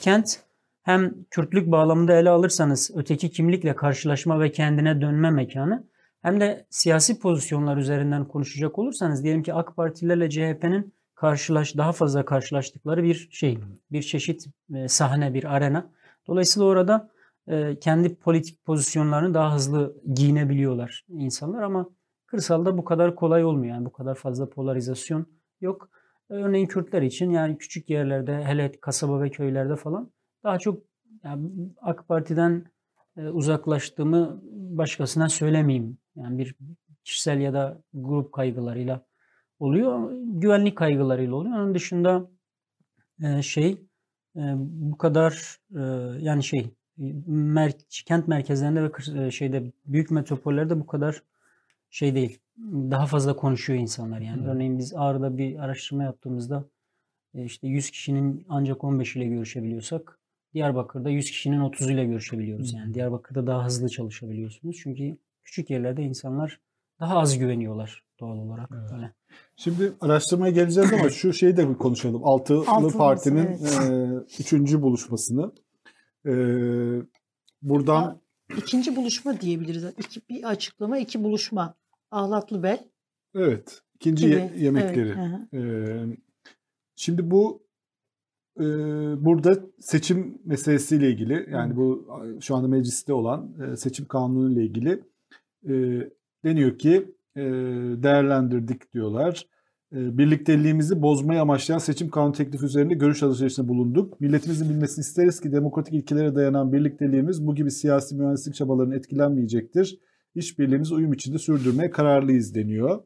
kent hem Kürtlük bağlamında ele alırsanız öteki kimlikle karşılaşma ve kendine dönme mekanı hem de siyasi pozisyonlar üzerinden konuşacak olursanız diyelim ki AK Partilerle CHP'nin karşılaş daha fazla karşılaştıkları bir şey, bir çeşit e, sahne, bir arena. Dolayısıyla orada e, kendi politik pozisyonlarını daha hızlı giyinebiliyorlar insanlar ama kırsalda bu kadar kolay olmuyor. Yani bu kadar fazla polarizasyon yok. Örneğin Kürtler için yani küçük yerlerde hele kasaba ve köylerde falan daha çok yani AK Parti'den e, uzaklaştığımı başkasına söylemeyeyim. Yani bir kişisel ya da grup kaygılarıyla oluyor. Güvenlik kaygılarıyla oluyor. Onun dışında e, şey e, bu kadar yani şey kent merkezlerinde ve şeyde büyük metropollerde bu kadar şey değil. Daha fazla konuşuyor insanlar yani. Örneğin biz Ağrı'da bir araştırma yaptığımızda e, işte 100 kişinin ancak 15 ile görüşebiliyorsak Diyarbakır'da 100 kişinin 30 ile görüşebiliyoruz. Yani Diyarbakır'da daha hızlı çalışabiliyorsunuz. Çünkü küçük yerlerde insanlar daha az güveniyorlar doğal olarak. Öyle. Şimdi araştırmaya geleceğiz ama şu şeyi de bir konuşalım. Altılı, Altılı Parti'nin masa, e, üçüncü buluşmasını. E, buradan İkinci buluşma diyebiliriz. İki, bir açıklama, iki buluşma. Ahlatlı Bel evet ikinci gibi. ye- yemekleri. Evet. Ee, şimdi bu e, burada seçim meselesiyle ilgili yani bu şu anda mecliste olan e, seçim kanunu ile ilgili e, deniyor ki e, değerlendirdik diyorlar. E, birlikteliğimizi bozmayı amaçlayan seçim kanunu teklifi üzerinde görüş alışverişinde bulunduk. Milletimizin bilmesini isteriz ki demokratik ilkelere dayanan birlikteliğimiz bu gibi siyasi mühendislik çabalarının etkilenmeyecektir. İşbirliğimizi uyum içinde sürdürmeye kararlıyız deniyor.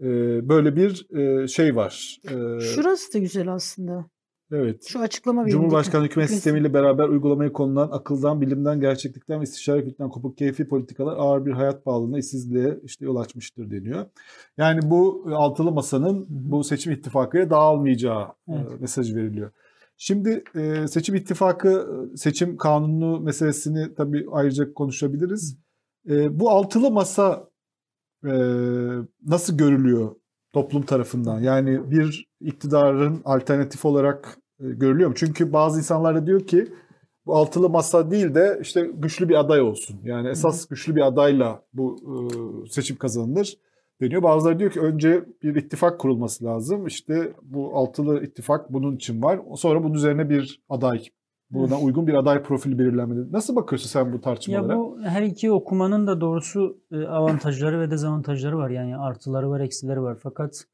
E, böyle bir e, şey var. E, Şurası da güzel aslında. evet. Şu açıklama benim Cumhurbaşkanlığı dikkat- hükümet sistemiyle beraber uygulamaya konulan akıldan, bilimden, gerçeklikten ve istişare kültüründen kopuk keyfi politikalar ağır bir hayat pahalılığına, işsizliğe işte yol açmıştır deniyor. Yani bu altılı masanın bu seçim ittifakıya dağılmayacağı e, Evet. mesajı veriliyor. Şimdi e, seçim ittifakı, seçim kanunu meselesini tabii ayrıca konuşabiliriz. E, bu altılı masa e, nasıl görülüyor toplum tarafından? Yani bir iktidarın alternatif olarak e, görülüyor mu? Çünkü bazı insanlar da diyor ki bu altılı masa değil de işte güçlü bir aday olsun. Yani esas güçlü bir adayla bu e, seçim kazanılır deniyor. Bazıları diyor ki önce bir ittifak kurulması lazım. İşte bu altılı ittifak bunun için var. Sonra bunun üzerine bir aday, buna uygun bir aday profili belirlenmeli. Nasıl bakıyorsun sen bu Ya tartışmalara? bu her iki okumanın da doğrusu e, avantajları ve dezavantajları var. Yani artıları var, eksileri var. Fakat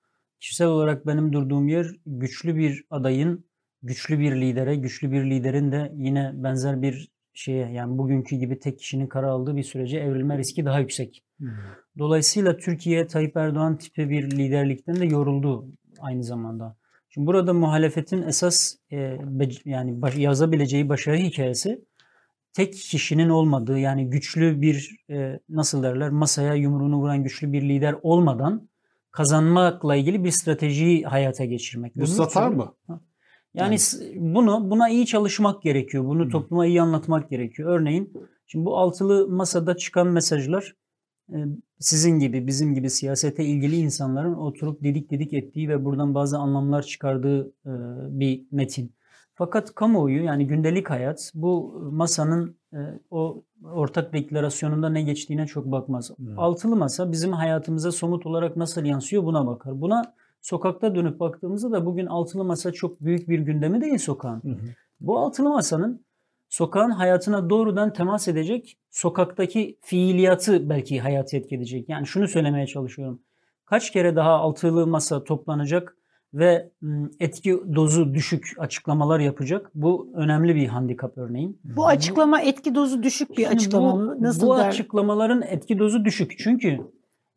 kişisel olarak benim durduğum yer güçlü bir adayın, güçlü bir lidere, güçlü bir liderin de yine benzer bir şeye yani bugünkü gibi tek kişinin karar aldığı bir sürece evrilme riski daha yüksek. Dolayısıyla Türkiye Tayyip Erdoğan tipi bir liderlikten de yoruldu aynı zamanda. Şimdi burada muhalefetin esas e, yani baş- yazabileceği başarı hikayesi tek kişinin olmadığı yani güçlü bir e, nasıl derler masaya yumruğunu vuran güçlü bir lider olmadan kazanmakla ilgili bir stratejiyi hayata geçirmek. Bu satar mı? Yani Yani- bunu buna iyi çalışmak gerekiyor. Bunu topluma iyi anlatmak gerekiyor. Örneğin şimdi bu altılı masada çıkan mesajlar sizin gibi bizim gibi siyasete ilgili insanların oturup didik didik ettiği ve buradan bazı anlamlar çıkardığı bir metin. Fakat kamuoyu yani gündelik hayat bu masanın o ortak deklarasyonunda ne geçtiğine çok bakmaz. Hmm. Altılı masa bizim hayatımıza somut olarak nasıl yansıyor buna bakar. Buna sokakta dönüp baktığımızda da bugün altılı masa çok büyük bir gündemi değil sokağın. Hı. Bu altılı masanın sokağın hayatına doğrudan temas edecek, sokaktaki fiiliyatı belki hayata etki edecek. Yani şunu söylemeye çalışıyorum. Kaç kere daha altılı masa toplanacak ve m, etki dozu düşük açıklamalar yapacak? Bu önemli bir handikap örneğin. Bu açıklama etki dozu düşük bir Şimdi açıklama bu, mı? Nasıl bu der? açıklamaların etki dozu düşük. Çünkü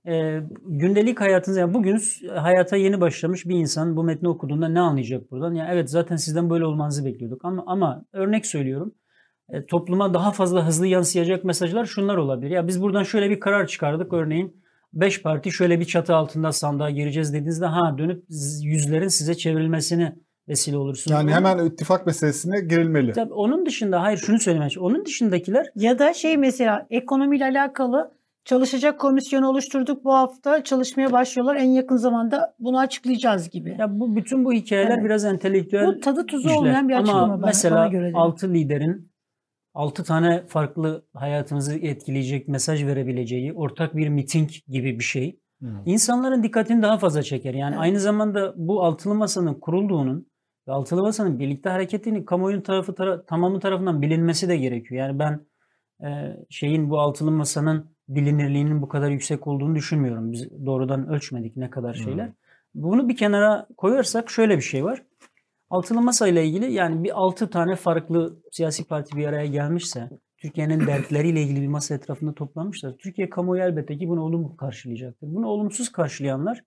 e, gündelik hayatınızda yani bugün hayata yeni başlamış bir insan bu metni okuduğunda ne anlayacak buradan? Ya evet zaten sizden böyle olmanızı bekliyorduk ama ama örnek söylüyorum. E, topluma daha fazla hızlı yansıyacak mesajlar şunlar olabilir. Ya biz buradan şöyle bir karar çıkardık örneğin. Beş parti şöyle bir çatı altında sandığa gireceğiz dediğinizde ha dönüp yüzlerin size çevrilmesine vesile olursunuz. Yani hemen ittifak meselesine girilmeli. Tabii onun dışında hayır şunu söylemeye. Onun dışındakiler Ya da şey mesela ekonomiyle alakalı çalışacak komisyonu oluşturduk bu hafta çalışmaya başlıyorlar. En yakın zamanda bunu açıklayacağız gibi. Ya bu bütün bu hikayeler Evet. biraz entelektüel bu tadı tuzu işler. olmayan bir açıklama Ama bana, mesela bana göre. de. 6 liderin 6 tane farklı hayatımızı etkileyecek mesaj verebileceği ortak bir miting gibi bir şey. Hı. İnsanların dikkatini daha fazla çeker. Yani Evet. aynı zamanda bu altılı masanın kurulduğunun ve altılı masanın birlikte hareketinin kamuoyunun tarafı tara- tamamı tarafından bilinmesi de gerekiyor. Yani ben e, şeyin bu altılı masanın bilinirliğinin bu kadar yüksek olduğunu düşünmüyorum. Biz doğrudan ölçmedik ne kadar şeyler. Bunu bir kenara koyarsak şöyle bir şey var. Altılı masa ile ilgili yani bir altı tane farklı siyasi parti bir araya gelmişse Türkiye'nin dertleriyle ilgili bir masa etrafında toplanmışlar. Türkiye kamuoyu elbette ki bunu olumlu karşılayacaktır. Bunu olumsuz karşılayanlar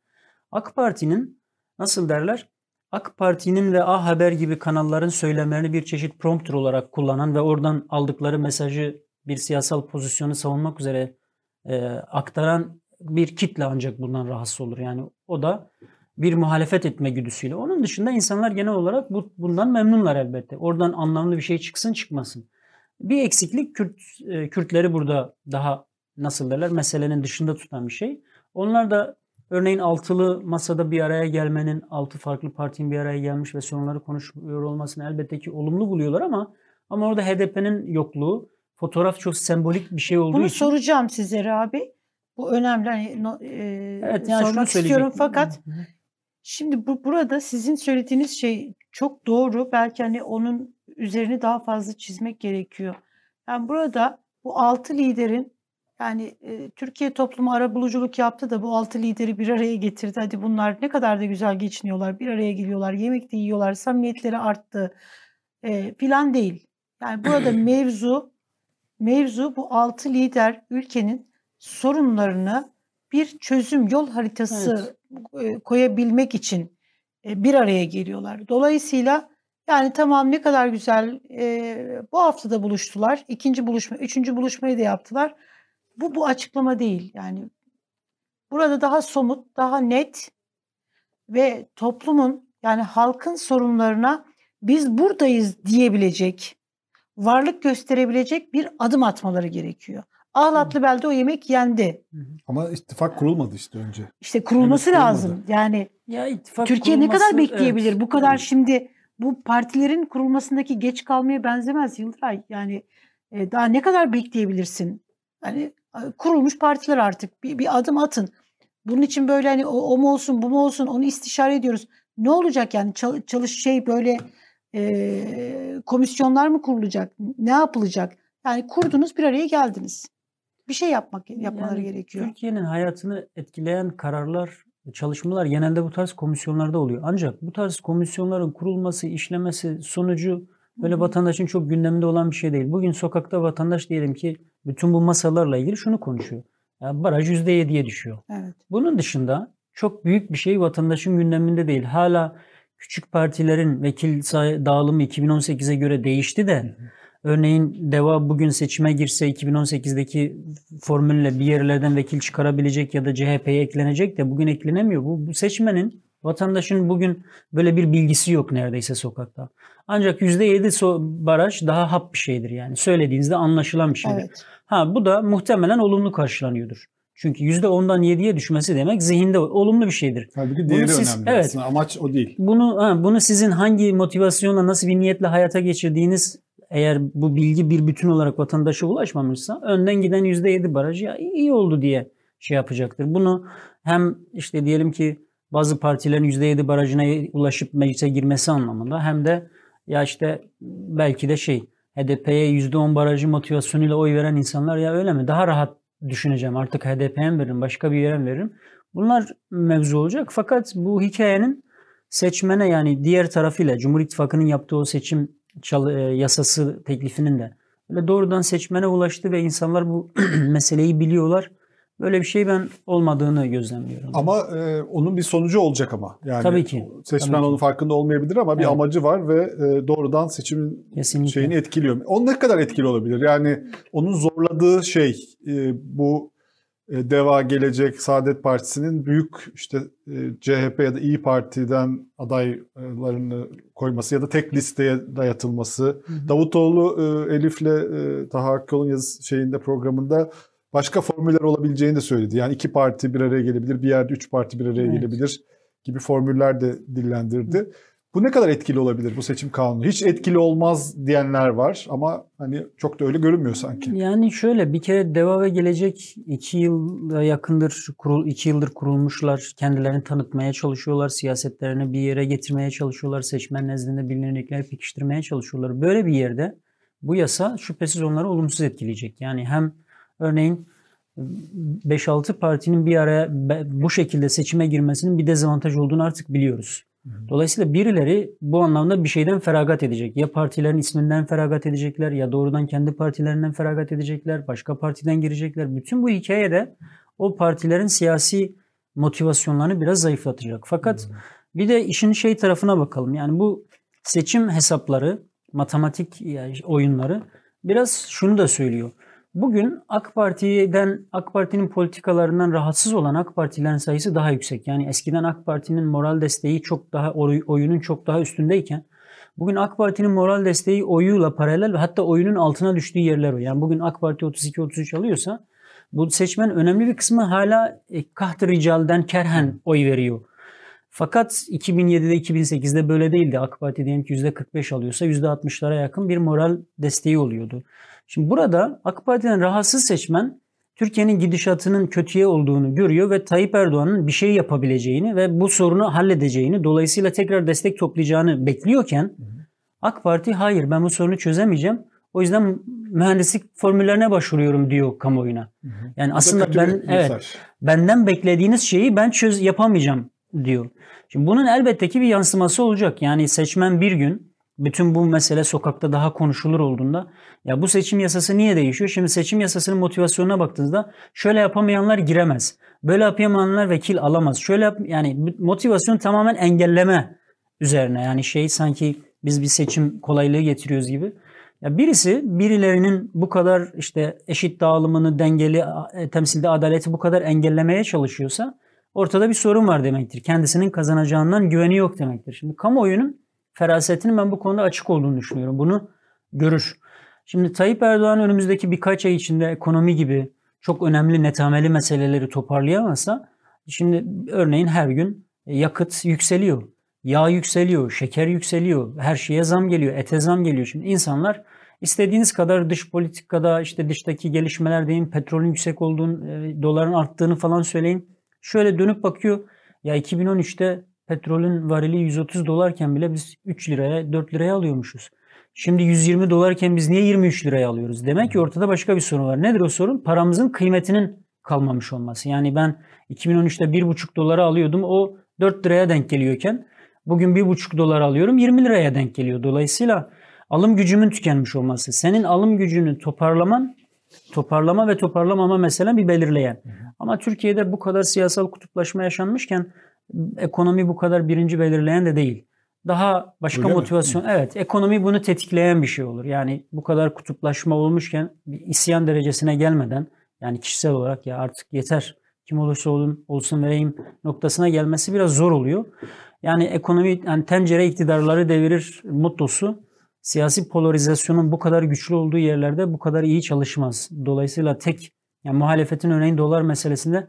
AK Parti'nin nasıl derler? AK Parti'nin ve A Haber gibi kanalların söylemlerini bir çeşit prompter olarak kullanan ve oradan aldıkları mesajı bir siyasal pozisyonu savunmak üzere e, aktaran bir kitle ancak bundan rahatsız olur. Yani o da bir muhalefet etme güdüsüyle. Onun dışında insanlar genel olarak bu, bundan memnunlar elbette. Oradan anlamlı bir şey çıksın çıkmasın. Bir eksiklik Kürt, e, Kürtleri burada daha nasıl derler meselenin dışında tutan bir şey. Onlar da örneğin altılı masada bir araya gelmenin, altı farklı partinin bir araya gelmiş ve sorunları konuşuyor olmasını elbette ki olumlu buluyorlar ama ama orada HDP'nin yokluğu fotoğraf çok sembolik bir şey olduğu Bunu için soracağım size abi. Bu önemli. Hani, no- e, evet yani sormak istiyorum fakat Şimdi bu burada sizin söylediğiniz şey çok doğru. Belki hani onun üzerini daha fazla çizmek gerekiyor. Yani burada bu altı liderin yani e, Türkiye toplumu arabuluculuk yaptı da bu altı lideri bir araya getirdi. Hadi bunlar ne kadar da güzel geçiniyorlar. Bir araya geliyorlar, yemek de yiyorlar, samimiyetleri arttı. E, filan değil. Yani burada (clears throat) mevzu mevzu bu altı lider ülkenin sorunlarını bir çözüm yol haritası e, koyabilmek için e, bir araya geliyorlar. Dolayısıyla yani tamam ne kadar güzel e, bu hafta da buluştular. İkinci buluşma, üçüncü buluşmayı da yaptılar. Bu bu açıklama değil. Yani burada daha somut, daha net ve toplumun yani halkın sorunlarına biz buradayız diyebilecek, varlık gösterebilecek bir adım atmaları gerekiyor. Ahlatlı belde o yemek yendi. Ama ittifak kurulmadı işte önce. İşte kurulması Evet, lazım. kurulmadı. Yani Ya ittifak Türkiye ne kadar bekleyebilir? evet. Bu kadar şimdi bu partilerin kurulmasındaki geç kalmaya benzemez Yıldıray. Yani e, daha ne kadar bekleyebilirsin? Yani e, kurulmuş partiler artık bir, bir adım atın. Bunun için böyle hani o, o mu olsun bu mu olsun onu istişare ediyoruz. Ne olacak yani Çal- çalış şey böyle e, komisyonlar mı kurulacak? Ne yapılacak? Yani kurdunuz bir araya geldiniz. Bir şey yapmak yapmaları Yani gerekiyor. Türkiye'nin hayatını etkileyen kararlar, çalışmalar genelde bu tarz komisyonlarda oluyor. Ancak bu tarz komisyonların kurulması, işlemesi sonucu böyle vatandaşın çok gündeminde olan bir şey değil. Bugün sokakta vatandaş diyelim ki bütün bu masalarla ilgili şunu konuşuyor. Ya baraj %7'ye düşüyor. Evet. Bunun dışında çok büyük bir şey vatandaşın gündeminde değil. Hala küçük partilerin vekil dağılımı 2018'e göre değişti de örneğin DEVA bugün seçime girse 2018'deki formülle bir yerlerden vekil çıkarabilecek ya da CHP'ye eklenecek de bugün eklenemiyor. Bu, bu seçmenin vatandaşın bugün böyle bir bilgisi yok neredeyse sokakta. Ancak %7 so- baraj daha hap bir şeydir yani. Söylediğinizde anlaşılan bir şeydir. Evet. Ha bu da muhtemelen olumlu karşılanıyordur. Çünkü %10'dan 7'ye düşmesi demek zihinde olumlu bir şeydir. Halbuki Bunu diğeri siz- önemli evet. aslında. Amaç o değil. Bunu ha, bunu sizin hangi motivasyonla nasıl bir niyetle hayata geçirdiğiniz eğer bu bilgi bir bütün olarak vatandaşa ulaşmamışsa önden giden %7 baraj ya iyi oldu diye şey yapacaktır. Bunu hem işte diyelim ki bazı partilerin %7 barajına ulaşıp meclise girmesi anlamında hem de ya işte belki de şey HDP'ye %10 barajı motivasyonuyla oy veren insanlar ya öyle mi? Daha rahat düşüneceğim artık HDP'ye mi veririm başka bir yere mi veririm? Bunlar mevzu olacak. Fakat bu hikayenin seçmene yani diğer tarafıyla Cumhur İttifakı'nın yaptığı o seçim yasası teklifinin de böyle doğrudan seçmene ulaştı ve insanlar bu (clears throat) meseleyi biliyorlar. Böyle bir şey ben olmadığını gözlemliyorum. Ama e, onun bir sonucu olacak ama. Yani Tabii ki, Seçmen tabii ki. onun farkında olmayabilir ama bir Evet. amacı var ve e, doğrudan seçimin Kesinlikle. şeyini etkiliyor. O ne kadar etkili olabilir? Yani onun zorladığı şey e, bu e, Deva Gelecek Saadet Partisi'nin büyük işte e, CHP ya da İyi Parti'den adaylarını koyması ya da tek listeye dayatılması. Davutoğlu e, Elif'le e, Taha Akkol'un yazı şeyinde programında başka formüller olabileceğini de söyledi. Yani iki parti bir araya gelebilir, bir yerde üç parti bir araya Evet. gelebilir gibi formüller de dillendirdi. Bu ne kadar etkili olabilir bu seçim kanunu? Hiç etkili olmaz diyenler var ama hani çok da öyle görünmüyor sanki. Yani şöyle bir kere Deva ve Gelecek iki yıla yakındır kurul iki yıldır kurulmuşlar. Kendilerini tanıtmaya çalışıyorlar. Siyasetlerini bir yere getirmeye çalışıyorlar. Seçmen nezdinde bilinirlikleri pekiştirmeye çalışıyorlar. Böyle bir yerde bu yasa şüphesiz onları olumsuz etkileyecek. Yani hem örneğin 5-6 partinin bir araya bu şekilde seçime girmesinin bir dezavantaj olduğunu artık biliyoruz. Dolayısıyla birileri bu anlamda bir şeyden feragat edecek. Ya partilerin isminden feragat edecekler ya doğrudan kendi partilerinden feragat edecekler. Başka partiden girecekler. Bütün bu hikayede o partilerin siyasi motivasyonlarını biraz zayıflatacak. Fakat bir de işin şey tarafına bakalım. Yani bu seçim hesapları, matematik yani oyunları biraz şunu da söylüyor. Bugün AK Parti'den AK Parti'nin politikalarından rahatsız olan AK Partilerin sayısı daha yüksek. Yani eskiden AK Parti'nin moral desteği çok daha oy- oyunun çok daha üstündeyken bugün AK Parti'nin moral desteği oyuyla paralel ve hatta oyunun altına düştüğü yerler var. Yani bugün AK Parti 32-33 alıyorsa bu seçmen önemli bir kısmı hala e, kaht ricalden kerhen oy veriyor. Fakat 2007'de 2008'de böyle değildi. AK Parti diyelim ki %45 alıyorsa %60'lara yakın bir moral desteği oluyordu. Şimdi burada AK Parti'den rahatsız seçmen Türkiye'nin gidişatının kötüye olduğunu görüyor ve Tayyip Erdoğan'ın bir şey yapabileceğini ve bu sorunu halledeceğini dolayısıyla tekrar destek toplayacağını bekliyorken AK Parti hayır ben bu sorunu çözemeyeceğim. O yüzden mühendislik formüllerine başvuruyorum diyor kamuoyuna. Yani aslında ben evet benden beklediğiniz şeyi ben çöz yapamayacağım diyor. Şimdi bunun elbette ki bir yansıması olacak. Yani seçmen bir gün bütün bu mesele sokakta daha konuşulur olduğunda ya bu seçim yasası niye değişiyor? Şimdi seçim yasasının motivasyonuna baktığınızda şöyle yapamayanlar giremez. Böyle yapamayanlar vekil alamaz. Şöyle yap, yani motivasyon tamamen engelleme üzerine. Yani şey sanki biz bir seçim kolaylığı getiriyoruz gibi. Ya birisi birilerinin bu kadar işte eşit dağılımını, dengeli e, temsilde adaleti bu kadar engellemeye çalışıyorsa ortada bir sorun var demektir. Kendisinin kazanacağından güveni yok demektir. Şimdi kamuoyunun ferasetinin ben bu konuda açık olduğunu düşünüyorum. Bunu görür. Şimdi Tayyip Erdoğan önümüzdeki birkaç ay içinde ekonomi gibi çok önemli netameli meseleleri toparlayamazsa şimdi örneğin her gün yakıt yükseliyor. Yağ yükseliyor, şeker yükseliyor, her şeye zam geliyor, ete zam geliyor. Şimdi insanlar istediğiniz kadar dış politikada işte dıştaki gelişmeler deyin, petrolün yüksek olduğunu, e, doların arttığını falan söyleyin. Şöyle dönüp bakıyor. Ya 2013'te petrolün varili 130 dolarken bile biz 3 liraya 4 liraya alıyormuşuz. Şimdi 120 dolarken biz niye 23 liraya alıyoruz? Demek ki ortada başka bir sorun var. Nedir o sorun? Paramızın kıymetinin kalmamış olması. Yani ben 2013'te 1,5 dolara alıyordum. O 4 liraya denk geliyorken bugün 1,5 dolar alıyorum 20 liraya denk geliyor. Dolayısıyla alım gücümün tükenmiş olması. Senin alım gücünü toparlaman toparlama ve toparlamama mesela bir belirleyen. Ama Türkiye'de bu kadar siyasal kutuplaşma yaşanmışken ekonomi bu kadar birinci belirleyen de değil. Daha başka Öyle mi? motivasyon. Evet, ekonomi bunu tetikleyen bir şey olur. Yani bu kadar kutuplaşma olmuşken bir isyan derecesine gelmeden yani kişisel olarak ya artık yeter kim olursa olun olsun vereyim noktasına gelmesi biraz zor oluyor. Yani ekonomi yani tencere iktidarları devirir mottosu siyasi polarizasyonun bu kadar güçlü olduğu yerlerde bu kadar iyi çalışmaz. Dolayısıyla tek yani muhalefetin örneğin dolar meselesinde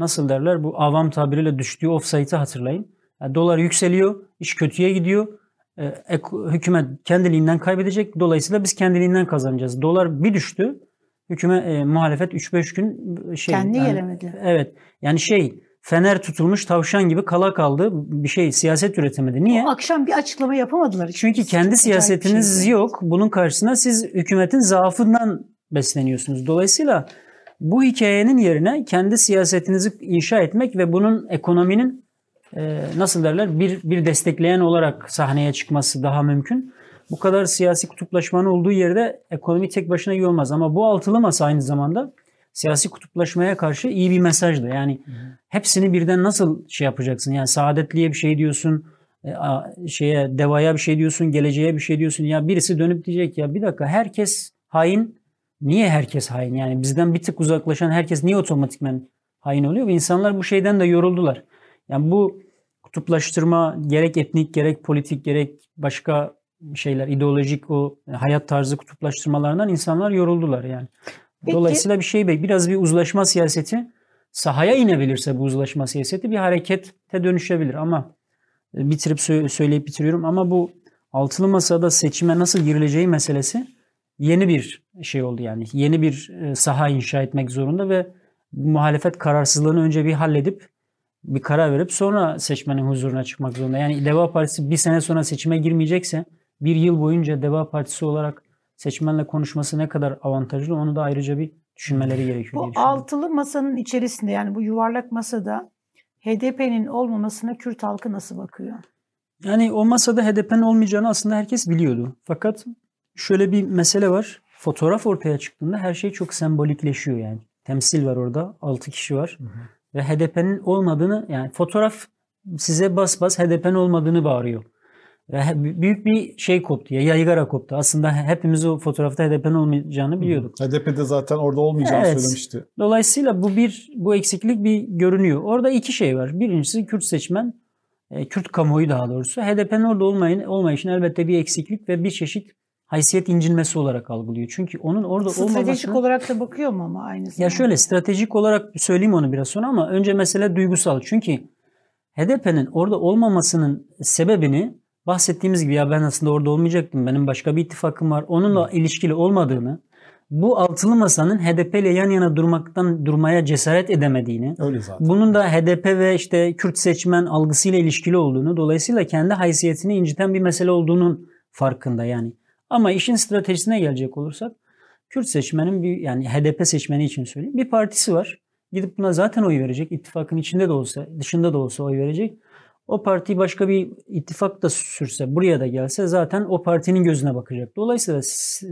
nasıl derler bu avam tabiriyle düştüğü offsite'ı hatırlayın. Yani dolar yükseliyor, iş kötüye gidiyor. Ek- hükümet kendiliğinden kaybedecek. Dolayısıyla biz kendiliğinden kazanacağız. Dolar bir düştü. Hükümet e, muhalefet 3-5 gün şey Kendi yani- gelemedi. Evet. Yani şey fener tutulmuş tavşan gibi kala kaldı. Bir şey siyaset üretemedi. Niye? O akşam bir açıklama yapamadılar. işte. Çünkü kendi Çok bir siyasetiniz şeydi. yok. Bunun karşısında siz hükümetin zaafından besleniyorsunuz. Dolayısıyla bu hikayenin yerine kendi siyasetinizi inşa etmek ve bunun ekonominin e, nasıl derler bir bir destekleyen olarak sahneye çıkması daha mümkün. Bu kadar siyasi kutuplaşmanın olduğu yerde ekonomi tek başına iyi olmaz. Ama bu altılı masa aynı zamanda siyasi kutuplaşmaya karşı iyi bir mesajdı. Yani hepsini birden nasıl şey yapacaksın? Yani saadetliye bir şey diyorsun, e, a- şeye devaya bir şey diyorsun, geleceğe bir şey diyorsun. Ya birisi dönüp diyecek ya bir dakika herkes hain. Niye herkes hain? Yani bizden bir tık uzaklaşan herkes niye otomatikmen hain oluyor? Ve insanlar bu şeyden de yoruldular. Yani bu kutuplaştırma gerek etnik gerek politik gerek başka şeyler ideolojik o hayat tarzı kutuplaştırmalarından insanlar yoruldular yani. Peki- Dolayısıyla bir şey biraz bir uzlaşma siyaseti sahaya inebilirse bu uzlaşma siyaseti bir harekete dönüşebilir ama e, bitirip sö- söyleyip bitiriyorum ama bu altılı masada seçime nasıl girileceği meselesi yeni bir şey oldu yani. Yeni bir e, saha inşa etmek zorunda ve muhalefet kararsızlığını önce bir halledip bir karar verip sonra seçmenin huzuruna çıkmak zorunda. Yani Deva Partisi bir sene sonra seçime girmeyecekse bir yıl boyunca Deva Partisi olarak seçmenle konuşması ne kadar avantajlı onu da ayrıca bir düşünmeleri gerekiyor. Bu altılı masanın içerisinde yani bu yuvarlak masada HDP'nin olmamasına Kürt halkı nasıl bakıyor? Yani o masada HDP'nin olmayacağını aslında herkes biliyordu. Fakat şöyle bir mesele var. Fotoğraf ortaya çıktığında her şey çok sembolikleşiyor yani. Temsil var orada. 6 kişi var. Ve HDP'nin olmadığını yani fotoğraf size bas bas HDP'nin olmadığını bağırıyor. Ve büyük bir şey koptu. ya, Yaygara koptu. Aslında hepimiz o fotoğrafta HDP'nin olmayacağını biliyorduk. HDP'de zaten orada olmayacağını Evet. söylemişti. Dolayısıyla bu bir bu eksiklik bir görünüyor. Orada iki şey var. Birincisi Kürt seçmen, e, Kürt kamuoyu daha doğrusu HDP'nin orada olmayın, olmayışın elbette bir eksiklik ve bir çeşit haysiyet incinmesi olarak algılıyor. Çünkü onun orada Stratejik olmaması... olarak da bakıyor mu ama aynı zamanda? Ya şöyle stratejik olarak söyleyeyim onu biraz sonra ama önce mesele duygusal. Çünkü HDP'nin orada olmamasının sebebini bahsettiğimiz gibi ya ben aslında orada olmayacaktım. Benim başka bir ittifakım var. Onunla ilişkili olmadığını, bu altılı masanın HDP ile yan yana durmaktan durmaya cesaret edemediğini, Öyle zaten. bunun da HDP ve işte Kürt seçmen algısıyla ilişkili olduğunu, dolayısıyla kendi haysiyetini inciten bir mesele olduğunun farkında yani. Ama işin stratejisine gelecek olursak Kürt seçmenin bir yani HDP seçmeni için söyleyeyim bir partisi var. Gidip buna zaten oy verecek. İttifakın içinde de olsa, dışında da olsa oy verecek. O parti başka bir ittifak da sürse, buraya da gelse zaten o partinin gözüne bakacak. Dolayısıyla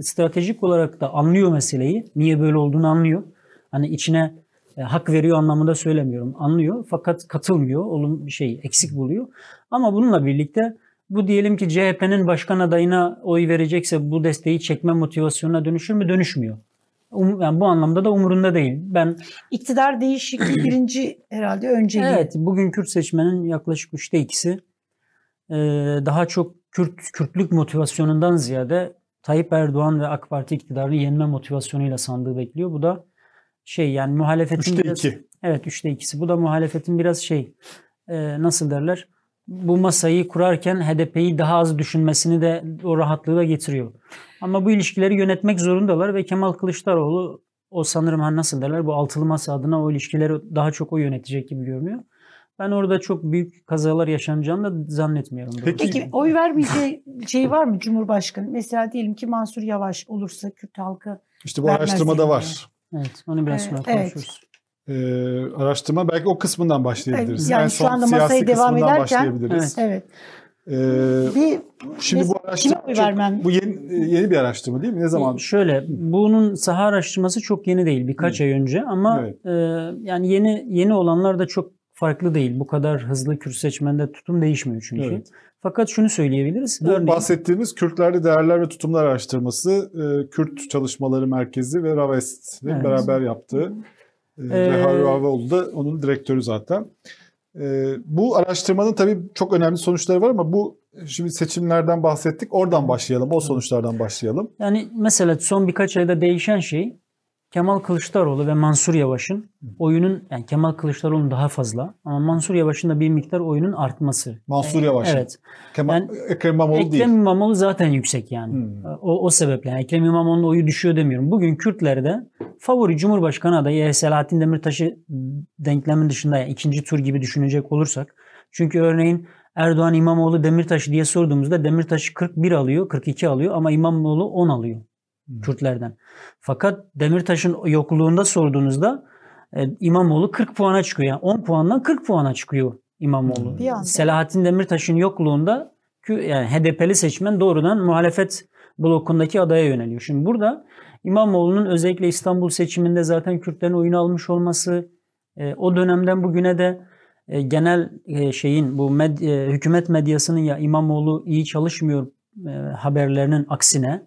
stratejik olarak da anlıyor meseleyi. Niye böyle olduğunu anlıyor. Hani içine e, hak veriyor anlamında söylemiyorum. Anlıyor fakat katılmıyor. Olum şey eksik buluyor. Ama bununla birlikte bu diyelim ki CHP'nin başkan adayına oy verecekse bu desteği çekme motivasyonuna dönüşür mü? Dönüşmüyor. Um, yani bu anlamda da umurunda değil. Ben İktidar değişikliği (clears throat) birinci herhalde önceliği. Evet, bugün Kürt seçmenin yaklaşık üçte ikisi e, daha çok Kürt Kürtlük motivasyonundan ziyade Tayyip Erdoğan ve AK Parti iktidarını yenme motivasyonuyla sandığı bekliyor. Bu da şey yani muhalefetin Üçte biraz, iki. Evet üçte ikisi. Bu da muhalefetin biraz şey e, nasıl derler bu masayı kurarken HDP'yi daha az düşünmesini de o rahatlığı da getiriyor. Ama bu ilişkileri yönetmek zorundalar ve Kemal Kılıçdaroğlu o sanırım hani nasıl derler bu altılı masa adına o ilişkileri daha çok o yönetecek gibi görünüyor. Ben orada çok büyük kazalar yaşanacağını da zannetmiyorum. Peki- Peki oy vermeyeceği şey var mı Cumhurbaşkanı? Mesela diyelim ki Mansur Yavaş olursa Kürt halkı İşte bu araştırmada var. Evet, onu biraz Ee, sonra evet. Ee, araştırma belki o kısmından başlayabiliriz. Yani en şu anda siyasi masaya devam kısmından ederken- başlayabiliriz. evet. Ee, Bir şimdi bu araştırma çok- vermem? bu yeni, yeni bir araştırma değil mi? Ne zaman? Şöyle, bunun saha araştırması çok yeni değil. Birkaç Hı. ay önce ama Evet. e, yani yeni yeni olanlar da çok farklı değil. Bu kadar hızlı Kürt seçmende tutum değişmiyor çünkü. Evet. Fakat şunu söyleyebiliriz. Bu Örneğin, bahsettiğimiz Kürtlerde Değerler ve Tutumlar Araştırması, e, Kürt Çalışmaları Merkezi ve Ravest'le Evet. beraber yaptığı. E, Ee, Reha Ravaoğlu da onun direktörü zaten. E, bu araştırmanın tabii çok önemli sonuçları var ama bu şimdi seçimlerden bahsettik. Oradan başlayalım, o sonuçlardan başlayalım. yani mesela son birkaç ayda değişen şey Kemal Kılıçdaroğlu ve Mansur Yavaş'ın oyunun yani Kemal Kılıçdaroğlu'nun daha fazla ama Mansur Yavaş'ın da bir miktar oyunun artması. Mansur Yavaş. Evet. Kemal, Yani Ekrem İmamoğlu Ekrem değil. İmamoğlu zaten yüksek yani. Hmm. O, o sebeple yani Ekrem İmamoğlu'nun oyu düşüyor demiyorum. Bugün Kürtlerde favori Cumhurbaşkanı adayı Selahattin Demirtaş'ı denklemin dışında yani ikinci tur gibi düşünecek olursak. Çünkü örneğin Erdoğan İmamoğlu Demirtaş diye sorduğumuzda Demirtaş 41 alıyor, 42 alıyor ama İmamoğlu 10 alıyor. Kürtlerden. Fakat Demirtaş'ın yokluğunda sorduğunuzda e, İmamoğlu 40 puana çıkıyor. Yani 10 puandan 40 puana çıkıyor İmamoğlu. Bir anda. Selahattin Demirtaş'ın yokluğunda yani HDP'li seçmen doğrudan muhalefet blokundaki adaya yöneliyor. Şimdi burada İmamoğlu'nun özellikle İstanbul seçiminde zaten Kürtlerin oyunu almış olması, e, o dönemden bugüne de e, genel e, şeyin bu med- e, hükümet medyasının ya İmamoğlu iyi çalışmıyor e, haberlerinin aksine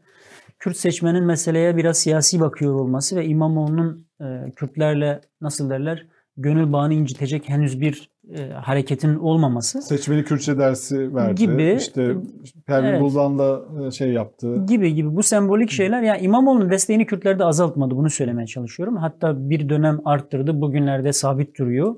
Kürt seçmenin meseleye biraz siyasi bakıyor olması ve İmamoğlu'nun e, Kürtlerle nasıl derler gönül bağını incitecek henüz bir e, hareketin olmaması Seçmeni Kürtçe dersi verdi. Gibi. İşte Pervin Evet. Buldan'la e, şey yaptı. gibi gibi bu sembolik şeyler ya İmamoğlu'nun desteğini Kürtlerde azaltmadı bunu söylemeye çalışıyorum. Hatta bir dönem arttırdı bugünlerde sabit duruyor.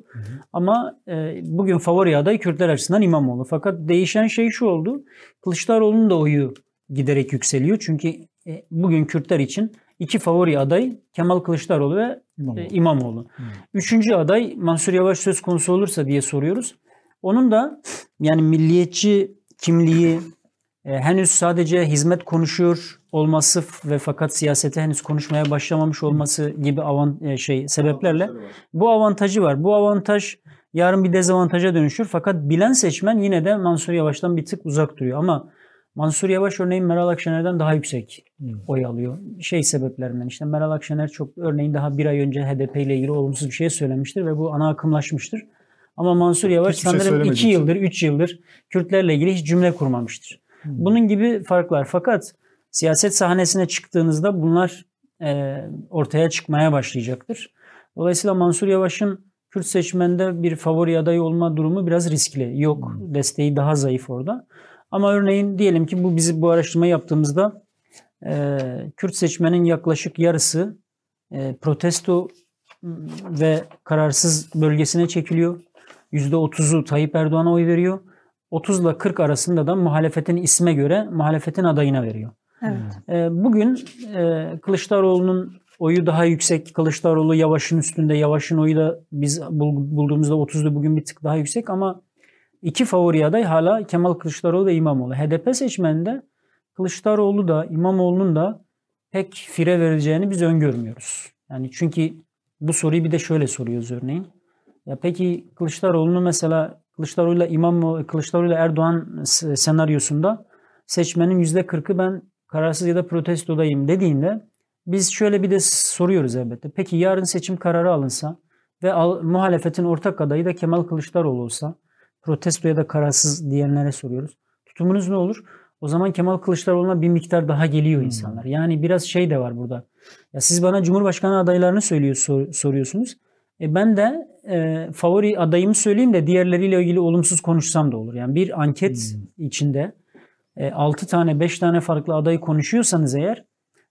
Ama e, bugün favori aday Kürtler açısından İmamoğlu. Fakat değişen şey şu oldu. Kılıçdaroğlu'nun da oyu giderek yükseliyor. Çünkü e, bugün Kürtler için iki favori aday Kemal Kılıçdaroğlu ve İmamoğlu. e, İmamoğlu. Üçüncü aday Mansur Yavaş söz konusu olursa diye soruyoruz. Onun da yani milliyetçi kimliği e, henüz sadece hizmet konuşuyor olması ve fakat siyasete henüz konuşmaya başlamamış olması gibi avan e, şey sebeplerle bu avantajı var. Bu avantaj yarın bir dezavantaja dönüşür fakat bilen seçmen yine de Mansur Yavaş'tan bir tık uzak duruyor ama Mansur Yavaş örneğin Meral Akşener'den daha yüksek oy alıyor. Şey sebeplerinden işte Meral Akşener çok örneğin daha bir ay önce HDP ile ilgili olumsuz bir şey söylemiştir ve bu ana akımlaşmıştır. Ama Mansur Yavaş Hiçbir şey sanırım söylemediği iki için. yıldır, üç yıldır Kürtlerle ilgili hiç cümle kurmamıştır. Bunun gibi farklar. Fakat siyaset sahnesine çıktığınızda bunlar e, ortaya çıkmaya başlayacaktır. Dolayısıyla Mansur Yavaş'ın Kürt seçmende bir favori adayı olma durumu biraz riskli. Yok desteği daha zayıf orada. Ama örneğin diyelim ki bu bizi bu araştırma yaptığımızda e, Kürt seçmenin yaklaşık yarısı e, protesto m, ve kararsız bölgesine çekiliyor. %30'u Tayyip Erdoğan'a oy veriyor. 30 ile 40 arasında da muhalefetin isme göre muhalefetin adayına veriyor. Evet. E, bugün e, Kılıçdaroğlu'nun oyu daha yüksek. Kılıçdaroğlu Yavaş'ın üstünde. Yavaş'ın oyu da biz bul- bulduğumuzda 30'du bugün bir tık daha yüksek ama iki favori aday hala Kemal Kılıçdaroğlu ve İmamoğlu. HDP seçmeninde Kılıçdaroğlu da İmamoğlu'nun da pek fire verileceğini biz öngörmüyoruz. Yani çünkü bu soruyu bir de şöyle soruyoruz örneğin. Ya peki Kılıçdaroğlu'nu mesela Kılıçdaroğlu'yla İmamoğlu, Kılıçdaroğlu'yla Erdoğan senaryosunda seçmenin %40'ı ben kararsız ya da protestodayım dediğinde biz şöyle bir de soruyoruz elbette. Peki yarın seçim kararı alınsa ve al- muhalefetin ortak adayı da Kemal Kılıçdaroğlu olsa protesto ya da kararsız diyenlere soruyoruz. Tutumunuz ne olur? O zaman Kemal Kılıçdaroğlu'na bir miktar daha geliyor insanlar. Yani biraz şey de var burada. Ya siz bana Cumhurbaşkanı adaylarını söylüyor, sor- soruyorsunuz. E ben de e, favori adayımı söyleyeyim de diğerleriyle ilgili olumsuz konuşsam da olur. Yani bir anket içinde 6 tane 5 tane farklı adayı konuşuyorsanız eğer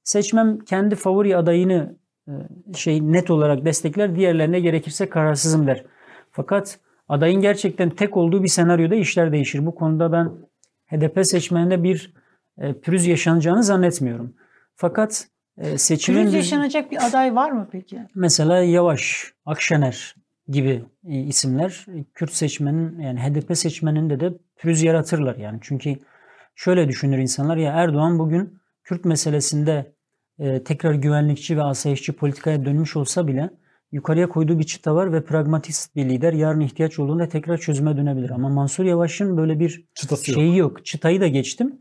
seçmen kendi favori adayını e, şey net olarak destekler. Diğerlerine gerekirse kararsızım der. Fakat adayın gerçekten tek olduğu bir senaryoda işler değişir. Bu konuda ben HDP seçmeninde bir e, pürüz yaşanacağını zannetmiyorum. Fakat e, seçimin bir- yaşanacak bir aday var mı peki? mesela Yavaş, Akşener gibi e, isimler Kürt seçmenin yani HDP seçmeninde de pürüz yaratırlar yani. Çünkü şöyle düşünür insanlar ya Erdoğan bugün Kürt meselesinde e, tekrar güvenlikçi ve asayişçi politikaya dönmüş olsa bile yukarıya koyduğu bir çıta var ve pragmatist bir lider yarın ihtiyaç olduğunda tekrar çözüme dönebilir. Ama Mansur Yavaş'ın böyle bir Çıtası yok. şeyi yok. Çıtayı da geçtim.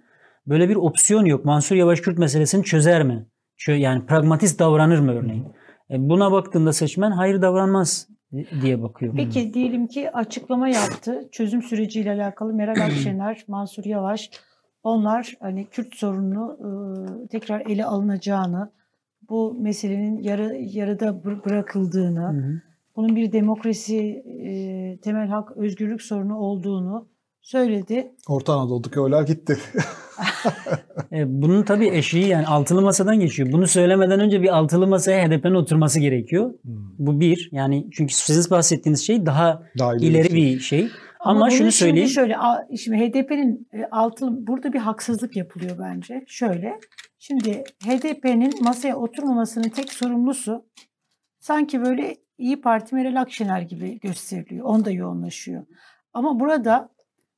Böyle bir opsiyon yok. Mansur Yavaş Kürt meselesini çözer mi? Yani pragmatist davranır mı örneğin? E, Buna baktığında seçmen hayır davranmaz diye bakıyor. Peki diyelim ki açıklama yaptı. Çözüm süreciyle alakalı Meral Akşener, (clears throat) Mansur Yavaş onlar hani Kürt sorununu e, tekrar ele alınacağını, bu meselenin yarı yarıda bır- bırakıldığını, Hı hı. bunun bir demokrasi, e, temel hak, özgürlük sorunu olduğunu söyledi. Orta Anadolu'daki oylar gitti. (laughs) (laughs) E, Bunun tabii eşiği yani altılı masadan geçiyor. Bunu söylemeden önce bir altılı masaya HDP'nin oturması gerekiyor. Bu bir. Yani çünkü sizin bahsettiğiniz şey daha Daha ileri ileri bir bir şey. Ama, bunu şunu şimdi söyleyeyim. şöyle, a- şimdi HDP'nin e, altılı, burada bir haksızlık yapılıyor bence. Şöyle, şimdi HDP'nin masaya oturmamasının tek sorumlusu sanki böyle İyi Parti Meral Akşener gibi gösteriliyor. Onda yoğunlaşıyor. Ama burada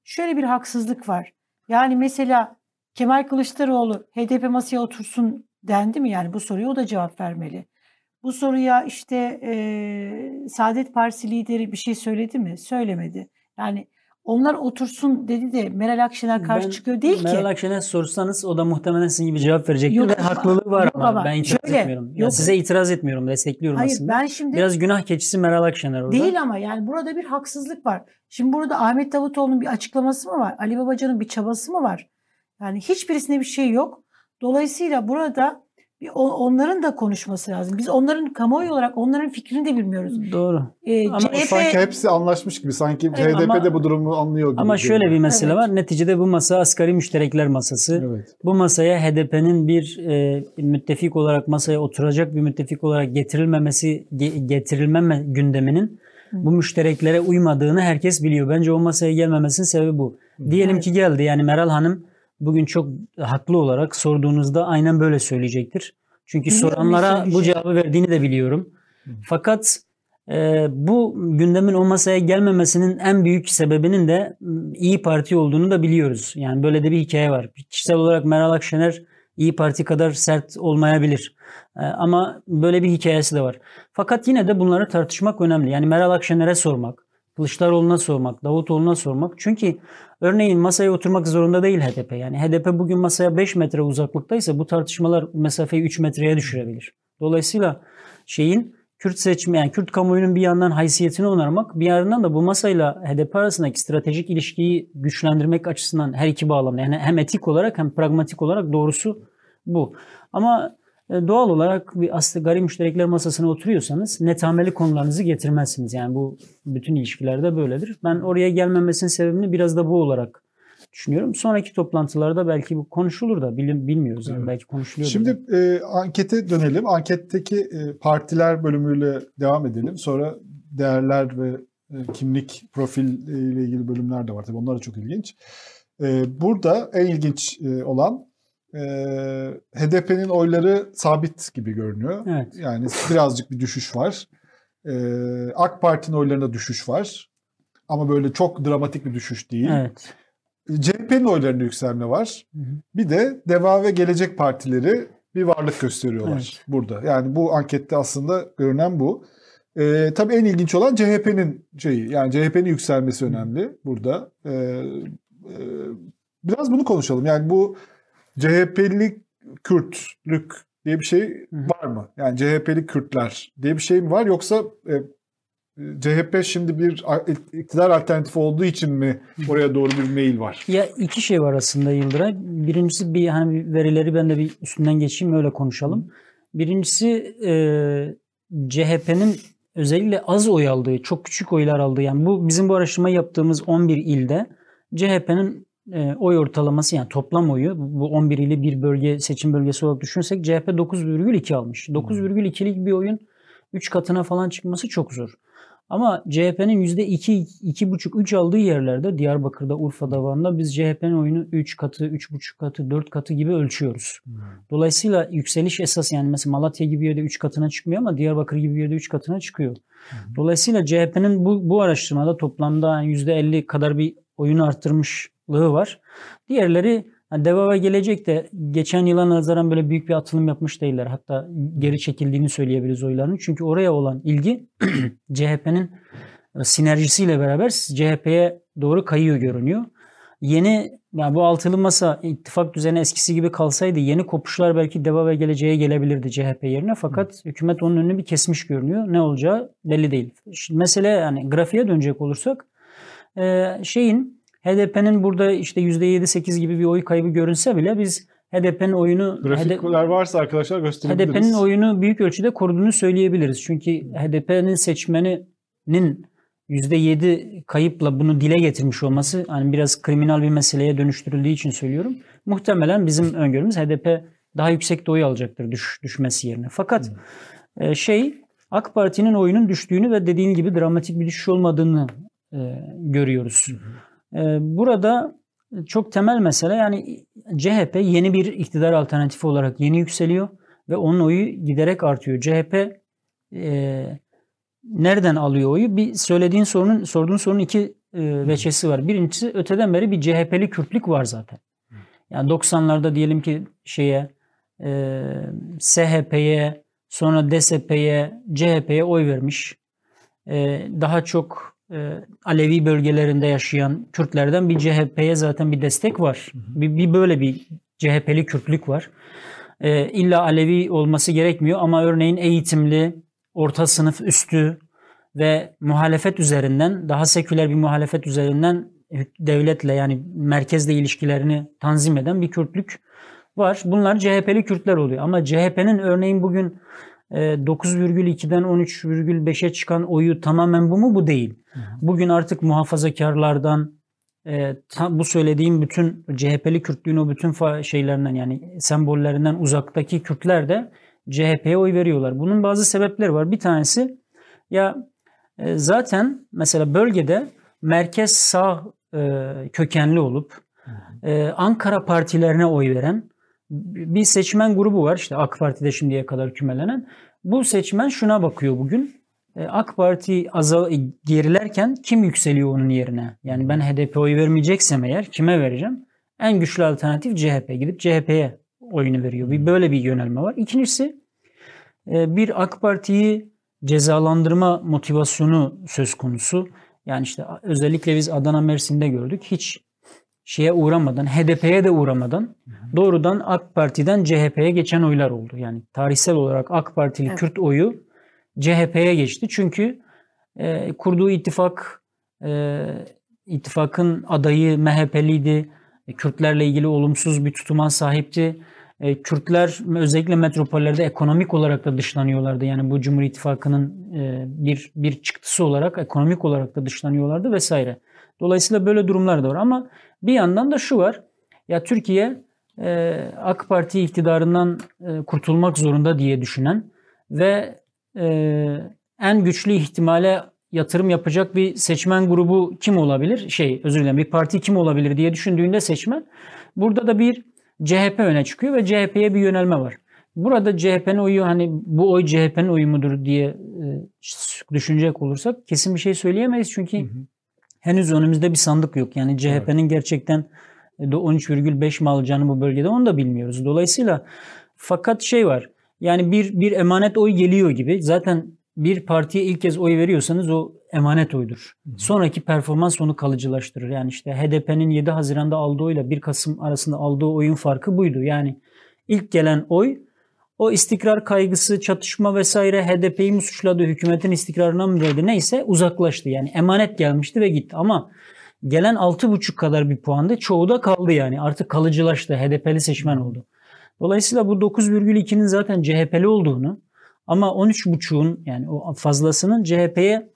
şöyle bir haksızlık var. Yani mesela Kemal Kılıçdaroğlu HDP masaya otursun dendi mi? Yani bu soruya o da cevap vermeli. Bu soruya işte e, Saadet Partisi lideri bir şey söyledi mi? Söylemedi. Yani onlar otursun dedi de Meral Akşener karşı Ben çıkıyor değil Meral ki. Akşener'e sorsanız o da muhtemelen sizin gibi cevap verecektir Yok ve haklılığı var ama, ama ben itiraz şöyle, etmiyorum. Yok. size itiraz etmiyorum, destekliyorum Hayır aslında. ben şimdi Biraz günah keçisi Meral Akşener orada. değil ama yani burada bir haksızlık var. Şimdi burada Ahmet Davutoğlu'nun bir açıklaması mı var? Ali Babacan'ın bir çabası mı var? Yani hiçbirisinde bir şey yok. Dolayısıyla burada onların da konuşması lazım. Biz onların kamuoyu olarak onların fikrini de bilmiyoruz. Doğru. Ee, Ama CHP Sanki hepsi anlaşmış gibi. Sanki Evet, HDP ama- de bu durumu anlıyor gibi. Ama şöyle bir mesele Evet. var. Neticede bu masa asgari müşterekler masası. Evet. Bu masaya HDP'nin bir e, müttefik olarak masaya oturacak bir müttefik olarak getirilmemesi ge- getirilmeme gündeminin bu müştereklere uymadığını herkes biliyor. Bence o masaya gelmemesinin sebebi bu. Diyelim Evet. ki geldi. Yani Meral Hanım bugün çok haklı olarak sorduğunuzda aynen böyle söyleyecektir. Çünkü Biliyorum ne soranlara bu cevabı verdiğini de biliyorum. Fakat e, bu gündemin o masaya gelmemesinin en büyük sebebinin de m, İyi Parti olduğunu da biliyoruz. Yani böyle de bir hikaye var. Kişisel olarak Meral Akşener İyi Parti kadar sert olmayabilir. E, ama böyle bir hikayesi de var. Fakat yine de bunları tartışmak önemli. Yani Meral Akşener'e sormak, Kılıçdaroğlu'na sormak, Davutoğlu'na sormak. Çünkü örneğin masaya oturmak zorunda değil HDP. Yani HDP bugün masaya 5 metre uzaklıktaysa bu tartışmalar mesafeyi 3 metreye düşürebilir. Dolayısıyla şeyin Kürt seçimi yani Kürt kamuoyunun bir yandan haysiyetini onarmak, bir yandan da bu masayla HDP arasındaki stratejik ilişkiyi güçlendirmek açısından her iki bağlamda yani hem etik olarak hem pragmatik olarak doğrusu bu. Ama doğal olarak bir aslı gayri müşterekler masasına oturuyorsanız netameli konularınızı getirmezsiniz. Yani bu bütün ilişkilerde böyledir. Ben oraya gelmemesinin sebebini biraz da bu olarak düşünüyorum. Sonraki toplantılarda belki bu konuşulur da bilim, bilmiyoruz. Yani Evet. belki konuşuluyor. da. Şimdi e, ankete dönelim. Anketteki e, partiler bölümüyle devam edelim. Sonra değerler ve e, kimlik profil e, ile ilgili bölümler de var. Tabii onlar da çok ilginç. E, burada en ilginç e, olan e, HDP'nin oyları sabit gibi görünüyor. Evet. Yani birazcık bir düşüş var. E, AK Parti'nin oylarında düşüş var. Ama böyle çok dramatik bir düşüş değil. Evet. CHP'nin oylarında yükselme var. Hı hı. Bir de Deva ve Gelecek Partileri bir varlık gösteriyorlar Evet. burada. Yani bu ankette aslında görünen bu. Ee, tabii en ilginç olan CHP'nin şeyi. Yani CHP'nin yükselmesi önemli burada. Ee, e, biraz bunu konuşalım. Yani bu CHP'li Kürtlük diye bir şey var mı? Yani CHP'li Kürtler diye bir şey mi var yoksa e, CHP şimdi bir iktidar alternatifi olduğu için mi oraya doğru bir mail var? Ya iki şey var aslında Yıldıray. Birincisi bir hani verileri ben de bir üstünden geçeyim öyle konuşalım. Birincisi e, CHP'nin özellikle az oy aldığı, çok küçük oylar aldığı yani bu bizim bu araştırma yaptığımız 11 ilde CHP'nin e, oy ortalaması yani toplam oyu bu 11 ili bir bölge seçim bölgesi olarak düşünsek CHP 9,2 almış. 9,2'lik bir oyun 3 katına falan çıkması çok zor. Ama CHP'nin %2, 2,5, 3 aldığı yerlerde Diyarbakır'da, Urfa'da, Van'da biz CHP'nin oyunu 3 katı, 3,5 katı, 4 katı gibi ölçüyoruz. Dolayısıyla yükseliş esas yani mesela Malatya gibi bir yerde 3 katına çıkmıyor ama Diyarbakır gibi bir yerde 3 katına çıkıyor. Dolayısıyla CHP'nin bu, bu araştırmada toplamda %50 kadar bir oyunu arttırmışlığı var. Diğerleri yani Deva ve Gelecek de geçen yıla nazaran böyle büyük bir atılım yapmış değiller. Hatta geri çekildiğini söyleyebiliriz oylarının. Çünkü oraya olan ilgi (clears throat) CHP'nin sinerjisiyle beraber CHP'ye doğru kayıyor görünüyor. Yeni yani bu altılı masa ittifak düzeni eskisi gibi kalsaydı yeni kopuşlar belki Deva ve Geleceğe gelebilirdi CHP yerine. Fakat hükümet onun önünü bir kesmiş görünüyor. Ne olacağı belli değil. Şimdi mesele yani grafiğe dönecek olursak e, şeyin HDP'nin burada işte %7-8 gibi bir oy kaybı görünse bile biz HDP'nin oyunu Grafikler varsa arkadaşlar gösterebiliriz. HDP'nin oyunu büyük ölçüde koruduğunu söyleyebiliriz. Çünkü HDP'nin seçmeninin %7 kayıpla bunu dile getirmiş olması hani biraz kriminal bir meseleye dönüştürüldüğü için söylüyorum. Muhtemelen bizim öngörümüz HDP daha yüksek de oy alacaktır düş, düşmesi yerine. Fakat e, şey AK Parti'nin oyunun düştüğünü ve dediğin gibi dramatik bir düşüş olmadığını e, görüyoruz. E, burada çok temel mesele yani CHP yeni bir iktidar alternatifi olarak yeni yükseliyor ve onun oyu giderek artıyor. CHP e, nereden alıyor oyu? Bir söylediğin sorunun sorduğun sorunun iki e, veçesi var. Birincisi öteden beri bir CHP'li Kürtlük var zaten. Yani 90'larda diyelim ki şeye e, SHP'ye sonra DSP'ye CHP'ye oy vermiş. E, daha çok e, Alevi bölgelerinde yaşayan Kürtlerden bir CHP'ye zaten bir destek var. Bir, bir böyle bir CHP'li Kürtlük var. E, illa Alevi olması gerekmiyor ama örneğin eğitimli, orta sınıf üstü ve muhalefet üzerinden daha seküler bir muhalefet üzerinden devletle yani merkezle ilişkilerini tanzim eden bir Kürtlük var. Bunlar CHP'li Kürtler oluyor. Ama CHP'nin örneğin bugün 9,2'den 13,5'e çıkan oyu tamamen bu mu? Bu değil. Bugün artık muhafazakarlardan e, tam bu söylediğim bütün CHP'li Kürtlüğün o bütün şeylerinden yani sembollerinden uzaktaki Kürtler de CHP'ye oy veriyorlar. Bunun bazı sebepleri var. Bir tanesi ya e, zaten mesela bölgede merkez sağ e, kökenli olup e, Ankara partilerine oy veren bir seçmen grubu var. İşte AK Parti'de şimdiye kadar kümelenen. Bu seçmen şuna bakıyor bugün. E, AK Parti azal e, gerilerken kim yükseliyor onun yerine? Yani ben HDP oy vermeyeceksem eğer kime vereceğim? En güçlü alternatif CHP. Gidip CHP'ye oyunu veriyor. Bir böyle bir yönelme var. İkincisi e, bir AK Parti'yi cezalandırma motivasyonu söz konusu. Yani işte özellikle biz Adana Mersin'de gördük. Hiç şeye uğramadan, HDP'ye de uğramadan doğrudan AK Parti'den CHP'ye geçen oylar oldu. Yani tarihsel olarak AK Partili Evet. Kürt oyu CHP'ye geçti. Çünkü e, kurduğu ittifak e, ittifakın adayı MHP'liydi. E, Kürtlerle ilgili olumsuz bir tutuma sahipti. E, Kürtler özellikle metropollerde ekonomik olarak da dışlanıyorlardı. Yani bu Cumhur İttifakı'nın e, bir bir çıktısı olarak ekonomik olarak da dışlanıyorlardı vesaire. Dolayısıyla böyle durumlar da var ama bir yandan da şu var. Ya Türkiye e, AK Parti iktidarından e, kurtulmak zorunda diye düşünen ve e, en güçlü ihtimale yatırım yapacak bir seçmen grubu kim olabilir? Şey özür dilerim bir parti kim olabilir diye düşündüğünde seçmen burada da bir CHP öne çıkıyor ve CHP'ye bir yönelme var. Burada CHP'nin oyu hani bu oy CHP'nin oyu mudur diye e, düşünecek olursak kesin bir şey söyleyemeyiz çünkü henüz önümüzde bir sandık yok. Yani CHP'nin gerçekten e, de 13,5 mi alacağını bu bölgede onu da bilmiyoruz. Dolayısıyla fakat şey var. Yani bir bir emanet oy geliyor gibi. Zaten bir partiye ilk kez oy veriyorsanız o emanet oydur. Sonraki performans onu kalıcılaştırır. Yani işte HDP'nin 7 Haziran'da aldığı oyla 1 Kasım arasında aldığı oyun farkı buydu. Yani ilk gelen oy o istikrar kaygısı, çatışma vesaire HDP'yi mi suçladı, hükümetin istikrarına mı verdi neyse uzaklaştı. Yani emanet gelmişti ve gitti. Ama gelen 6,5 kadar bir puanda çoğu da kaldı yani. Artık kalıcılaştı. HDP'li seçmen oldu. Dolayısıyla bu 9,2'nin zaten CHP'li olduğunu ama 13,5'un yani o fazlasının CHP'ye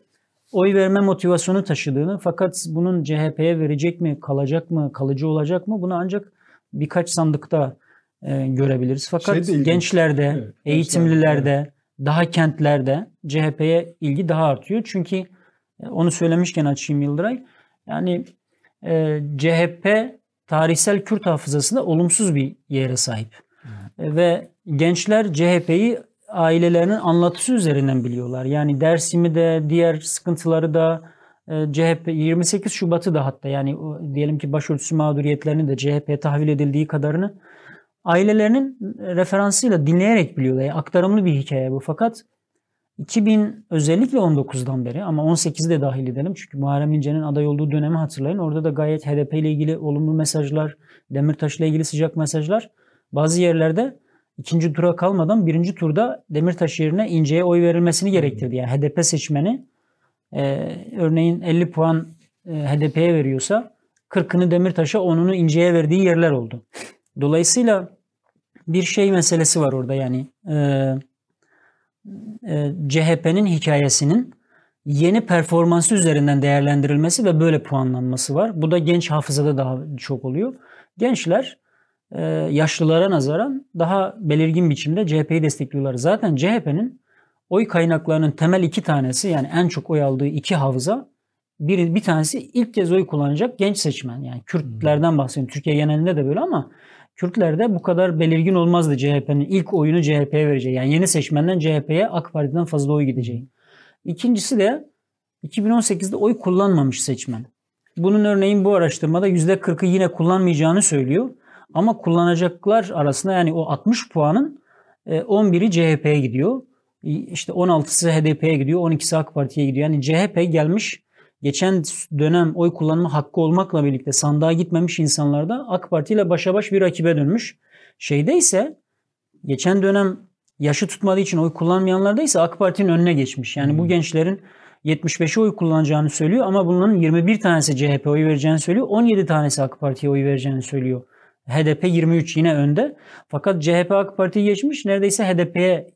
oy verme motivasyonu taşıdığını fakat bunun CHP'ye verecek mi, kalacak mı, kalıcı olacak mı bunu ancak birkaç sandıkta e, görebiliriz. Fakat Şey de ilginç. gençlerde, Evet, eğitimlilerde, daha kentlerde CHP'ye ilgi daha artıyor. Çünkü e, onu söylemişken açayım Yıldıray. Yani e, CHP tarihsel Kürt hafızasında olumsuz bir yere sahip. E, ve gençler CHP'yi ailelerinin anlatısı üzerinden biliyorlar. Yani Dersim'i de diğer sıkıntıları da e, CHP 28 Şubat'ı da hatta yani diyelim ki başörtüsü mağduriyetlerini de CHP'ye tahvil edildiği kadarını ailelerinin referansıyla dinleyerek biliyorlar. Yani aktarımlı bir hikaye bu. Fakat 2000 özellikle 19'dan beri ama 18'i de dahil edelim. Çünkü Muharrem İnce'nin aday olduğu dönemi hatırlayın. Orada da gayet HDP ile ilgili olumlu mesajlar, Demirtaş ile ilgili sıcak mesajlar. Bazı yerlerde ikinci tura kalmadan birinci turda Demirtaş yerine İnce'ye oy verilmesini gerektirdi. Yani HDP seçmeni e, örneğin 50 puan e, HDP'ye veriyorsa 40'ını Demirtaş'a 10'unu İnce'ye verdiği yerler oldu. Dolayısıyla bir şey meselesi var orada yani e, e, CHP'nin hikayesinin yeni performansı üzerinden değerlendirilmesi ve böyle puanlanması var. Bu da genç hafızada daha çok oluyor. Gençler e, yaşlılara nazaran daha belirgin biçimde CHP'yi destekliyorlar. Zaten CHP'nin oy kaynaklarının temel iki tanesi yani en çok oy aldığı iki havza bir, bir tanesi ilk kez oy kullanacak genç seçmen. Yani Kürtlerden bahsediyorum. Türkiye genelinde de böyle ama Kürtlerde bu kadar belirgin olmazdı CHP'nin ilk oyunu CHP'ye vereceği. Yani yeni seçmenden CHP'ye AK Parti'den fazla oy gideceği. İkincisi de 2018'de oy kullanmamış seçmen. Bunun örneğin bu araştırmada %40'ı yine kullanmayacağını söylüyor. Ama kullanacaklar arasında yani o 60 puanın 11'i CHP'ye gidiyor. İşte 16'sı HDP'ye gidiyor, 12'si AK Parti'ye gidiyor. Yani CHP gelmiş geçen dönem oy kullanma hakkı olmakla birlikte sandığa gitmemiş insanlarda AK Parti ile başa baş bir rakibe dönmüş. Şeyde ise geçen dönem yaşı tutmadığı için oy kullanmayanlarda ise AK Parti'nin önüne geçmiş. Yani bu gençlerin 75'e oy kullanacağını söylüyor ama bunların 21 tanesi CHP oy vereceğini söylüyor. 17 tanesi AK Parti'ye oy vereceğini söylüyor. HDP 23 yine önde. Fakat CHP AK Parti'yi geçmiş. Neredeyse HDP'ye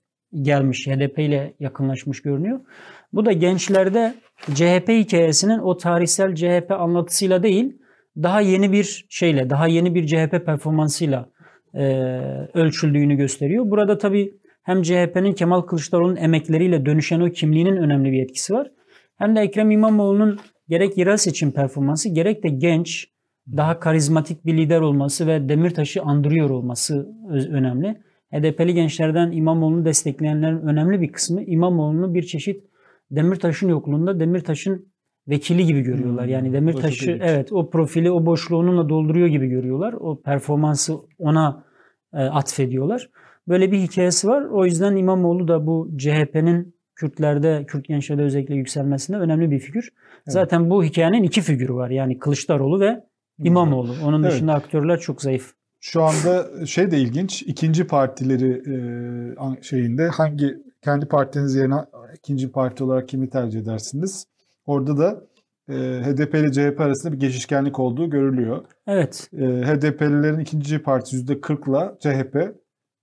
gelmiş. HDP ile yakınlaşmış görünüyor. Bu da gençlerde CHP hikayesinin o tarihsel CHP anlatısıyla değil, daha yeni bir şeyle, daha yeni bir CHP performansıyla e, ölçüldüğünü gösteriyor. Burada tabii hem CHP'nin Kemal Kılıçdaroğlu'nun emekleriyle dönüşen o kimliğinin önemli bir etkisi var. Hem de Ekrem İmamoğlu'nun gerek yerel seçim performansı gerek de genç, daha karizmatik bir lider olması ve Demirtaş'ı andırıyor olması önemli. HDP'li gençlerden İmamoğlu'nu destekleyenlerin önemli bir kısmı İmamoğlu'nu bir çeşit Demirtaş'ın yokluğunda Demirtaş'ın vekili gibi görüyorlar. Yani Hmm, Demirtaş'ı da çok evet o profili o boşluğu onunla dolduruyor gibi görüyorlar. O performansı ona e, atfediyorlar. Böyle bir hikayesi var. O yüzden İmamoğlu da bu CHP'nin Kürtlerde, Kürt gençlerde özellikle yükselmesinde önemli bir figür. Zaten bu hikayenin iki figürü var. Yani Kılıçdaroğlu ve İmamoğlu. Onun Evet. dışında aktörler çok zayıf. Şu anda şey de ilginç. ikinci partileri e, şeyinde hangi kendi partiniz yerine ikinci parti olarak kimi tercih edersiniz? Orada da e, HDP ile CHP arasında bir geçişkenlik olduğu görülüyor. Evet. E, HDP'lilerin ikinci partisi %40'la CHP,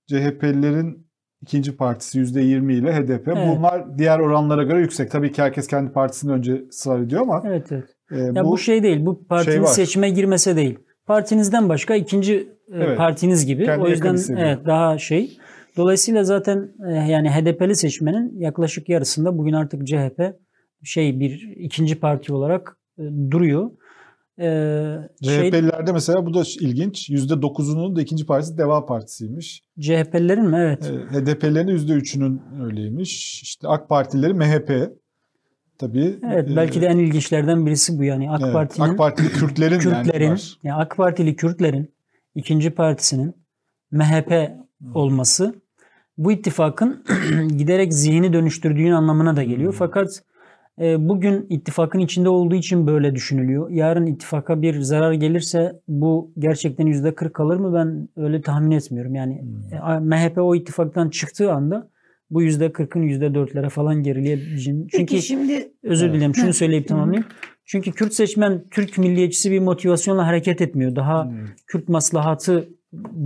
CHP'lilerin ikinci partisi %20 ile HDP. Evet. Bunlar diğer oranlara göre yüksek. Tabii ki herkes kendi partisini önce ısrar ediyor ama Evet evet. e, Ya bu, şey değil. Bu partinin şey var. seçime girmese değil. Partinizden başka ikinci e, Evet. partiniz gibi. Kendi o yüzden evet daha şey. Dolayısıyla zaten e, yani HDP'li seçmenin yaklaşık yarısında bugün artık CHP şey bir ikinci parti olarak e, duruyor. E, şey, CHP'lilerde mesela bu da ilginç. %9'unun da ikinci partisi Deva Partisi'ymiş. CHP'lilerin mi? Evet. HDP'lilerin %3'ünün öyleymiş. İşte AK Partileri MHP. Tabii. Evet belki de en ilginçlerden birisi bu yani AK evet, Parti'nin AK Partili Kürtlerin, Kürtlerin yani var. yani AK Partili Kürtlerin ikinci partisinin MHP olması bu ittifakın (clears throat) giderek zihni dönüştürdüğün anlamına da geliyor. Fakat e, bugün ittifakın içinde olduğu için böyle düşünülüyor. Yarın ittifaka bir zarar gelirse bu gerçekten yüzde 40 kalır mı ben öyle tahmin etmiyorum. Yani e, MHP o ittifaktan çıktığı anda bu yüzde 40'ın yüzde 4'lere falan gerileyebileceğini. Çünkü Peki şimdi Özür dilerim şunu söyleyip tamamlayayım. Çünkü Kürt seçmen Türk milliyetçisi bir motivasyonla hareket etmiyor. Daha Hmm. Kürt maslahatı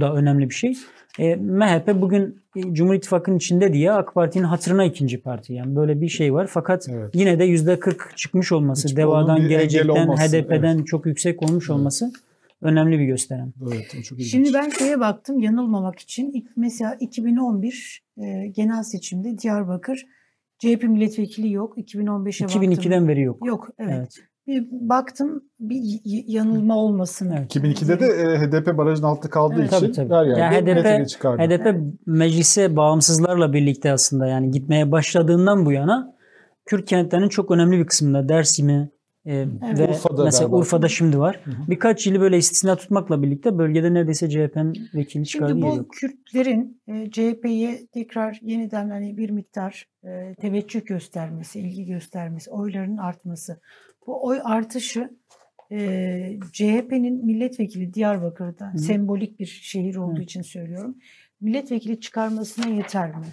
da önemli bir şey. E, MHP bugün Cumhur İttifakı'nın içinde diye AK Parti'nin hatırına ikinci parti. Yani böyle bir şey var. Fakat Evet. yine de %40 çıkmış olması, Hiç DEVA'dan, Gelecek'ten, olması, HDP'den çok yüksek olmuş olması önemli bir gösteren. Evet, çok ilginç. Şimdi ben şeye baktım yanılmamak için. Mesela 2011 e, genel seçimde Diyarbakır CHP milletvekili yok. 2015'e baktım. 2002'den beri yok. Yok evet. Evet. Bir baktım bir yanılma olmasın. Evet. 2002'de de e, HDP barajın altında kaldığı Evet. için Tabii, tabii. her yerde Ya HDP çıkardı. HDP meclise bağımsızlarla birlikte aslında yani gitmeye başladığından bu yana Kürt kentlerinin çok önemli bir kısmında Dersim'i e, Evet. ve Urfa'da mesela galiba. Urfa'da şimdi var. Birkaç yılı böyle istisna tutmakla birlikte bölgede neredeyse CHP'nin vekili çıkardığı Şimdi bu yok. Kürtlerin e, CHP'ye tekrar yeniden hani bir miktar e, teveccüh göstermesi, ilgi göstermesi, oyların artması. Bu oy artışı e, CHP'nin milletvekili Diyarbakır'da sembolik bir şehir olduğu Hı. için söylüyorum. Milletvekili çıkarmasına yeter mi?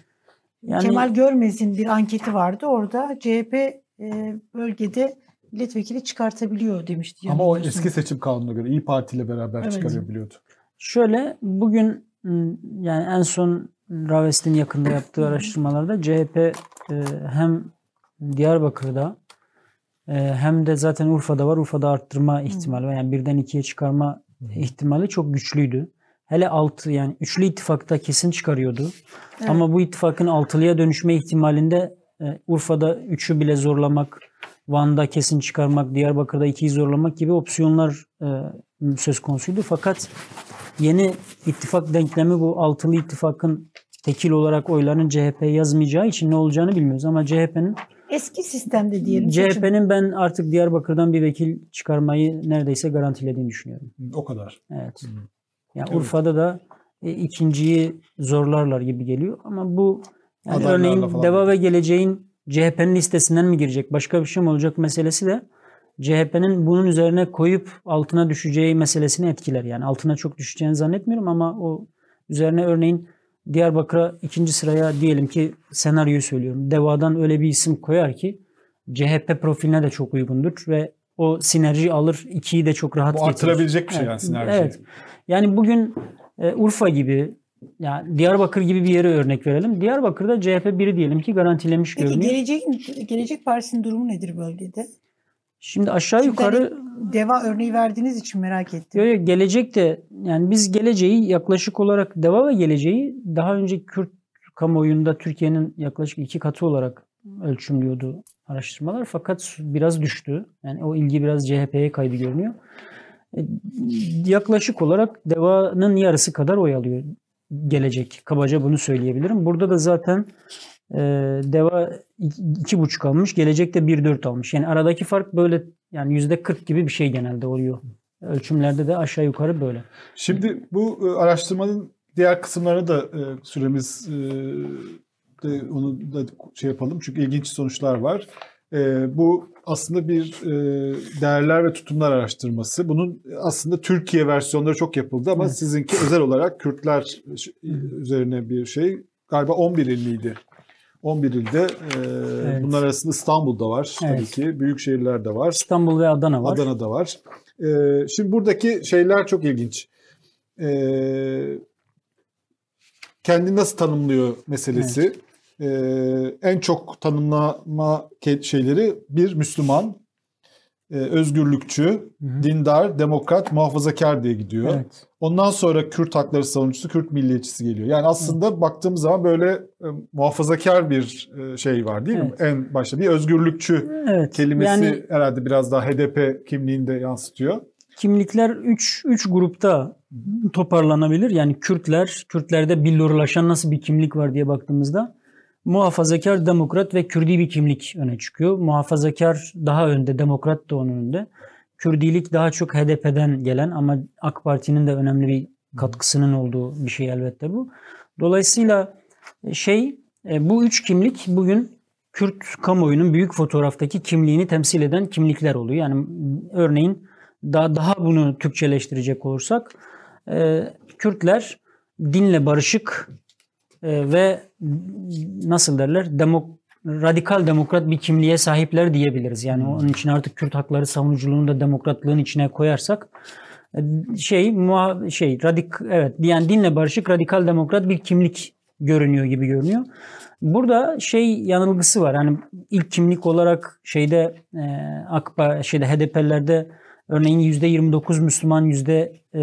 Yani Kemal Görmez'in bir anketi vardı. Orada CHP e, bölgede milletvekili çıkartabiliyor demişti. Ama o eski seçim kanununa göre İyi Parti ile beraber Evet. çıkarabiliyordu. Şöyle bugün yani en son Ravest'in yakında yaptığı (clears throat) araştırmalarda CHP e, hem Diyarbakır'da hem de zaten Urfa'da var. Urfa'da arttırma ihtimali var. Yani birden ikiye çıkarma ihtimali çok güçlüydü. Hele altı yani üçlü ittifakta kesin çıkarıyordu. Evet. Ama bu ittifakın altılıya dönüşme ihtimalinde e, Urfa'da üçü bile zorlamak, Van'da kesin çıkarmak, Diyarbakır'da ikiyi zorlamak gibi opsiyonlar e, söz konusuydu. Fakat yeni ittifak denklemi bu altılı ittifakın tekil olarak oyların CHP'ye yazmayacağı için ne olacağını bilmiyoruz. Ama CHP'nin Eski sistemde diyelim. CHP'nin ben artık Diyarbakır'dan bir vekil çıkarmayı neredeyse garantilediğini düşünüyorum. O kadar. Evet. Yani Evet. Urfa'da da e, ikinciyi zorlarlar gibi geliyor. Ama bu yani örneğin Deva ve Geleceğin CHP'nin listesinden mi girecek? Başka bir şey mi olacak meselesi de CHP'nin bunun üzerine koyup altına düşeceği meselesini etkiler. Yani altına çok düşeceğini zannetmiyorum ama o üzerine örneğin Diyarbakır'a ikinci sıraya diyelim ki senaryoyu söylüyorum. Deva'dan öyle bir isim koyar ki CHP profiline de çok uygundur ve o sinerji alır. ikiyi de çok rahat Bu getirir. artırabilecek bir şey Evet. yani sinerji. Evet. Yani bugün e, Urfa gibi yani Diyarbakır gibi bir yere örnek verelim. Diyarbakır'da CHP biri diyelim ki garantilemiş Peki görünüyor. gelecek, gelecek Partisi'nin durumu nedir bölgede? Şimdi aşağı Şimdi yukarı Deva örneği verdiğiniz için merak ettim. Yo, yo, gelecek de yani biz geleceği yaklaşık olarak deva ve geleceği daha önce Kürt kamuoyunda Türkiye'nin yaklaşık iki katı olarak ölçümlüyordu araştırmalar fakat biraz düştü. Yani o ilgi biraz CHP'ye kaydı görünüyor. E, Yaklaşık olarak devanın yarısı kadar oy alıyor gelecek. Kabaca bunu söyleyebilirim. Burada da zaten e, deva iki- iki buçuk almış, gelecek de bir dört almış. Yani aradaki fark böyle yani yüzde 40 gibi bir şey genelde oluyor. Ölçümlerde de aşağı yukarı böyle. Şimdi bu e, araştırmanın diğer kısımlarına da e, süremiz e, de onu da şey yapalım çünkü ilginç sonuçlar var. E, bu aslında bir e, değerler ve tutumlar araştırması. Bunun aslında Türkiye versiyonları çok yapıldı ama Evet. sizinki özel olarak Kürtler üzerine bir şey. Galiba 11 illiydi. 11 ilde. E, Evet. Bunlar arasında İstanbul'da var tabii Evet. ki. Büyük şehirler de var. İstanbul ve Adana var. Adana'da var. Ee, şimdi buradaki şeyler çok ilginç. Ee, kendi nasıl tanımlıyor meselesi. Ee, en çok tanımlama şeyleri bir Müslüman, e, özgürlükçü, Hı hı. dindar, demokrat, muhafazakar diye gidiyor. Evet. Ondan sonra Kürt hakları savunucusu, Kürt milliyetçisi geliyor. Yani aslında baktığımız zaman böyle e, muhafazakar bir e, şey var değil mi? En başta bir özgürlükçü Evet. kelimesi Yani herhalde biraz daha HDP kimliğinde yansıtıyor. kimlikler 3 3 grupta toparlanabilir. Yani Kürtler, Kürtlerde billurlaşan nasıl bir kimlik var diye baktığımızda muhafazakar, demokrat ve Kürdi bir kimlik öne çıkıyor. Muhafazakar daha önde, demokrat da onun önünde. Kürdilik daha çok HDP'den gelen ama AK Parti'nin de önemli bir katkısının olduğu bir şey elbette bu. Dolayısıyla şey e, bu üç kimlik bugün Kürt kamuoyunun büyük fotoğraftaki kimliğini temsil eden kimlikler oluyor. Yani örneğin daha daha bunu Türkçeleştirecek olursak e, Kürtler dinle barışık e, ve nasıl derler demok radikal demokrat bir kimliğe sahipler diyebiliriz. Yani onun için artık Kürt hakları savunuculuğunu da demokratlığın içine koyarsak e, şey muha, şey radik evet yani dinle barışık radikal demokrat bir kimlik görünüyor gibi görünüyor. Burada şey yanılgısı var. Hani ilk kimlik olarak şeyde e, AKPA şeyde HDP'lerde örneğin %29 Müslüman yüzde e,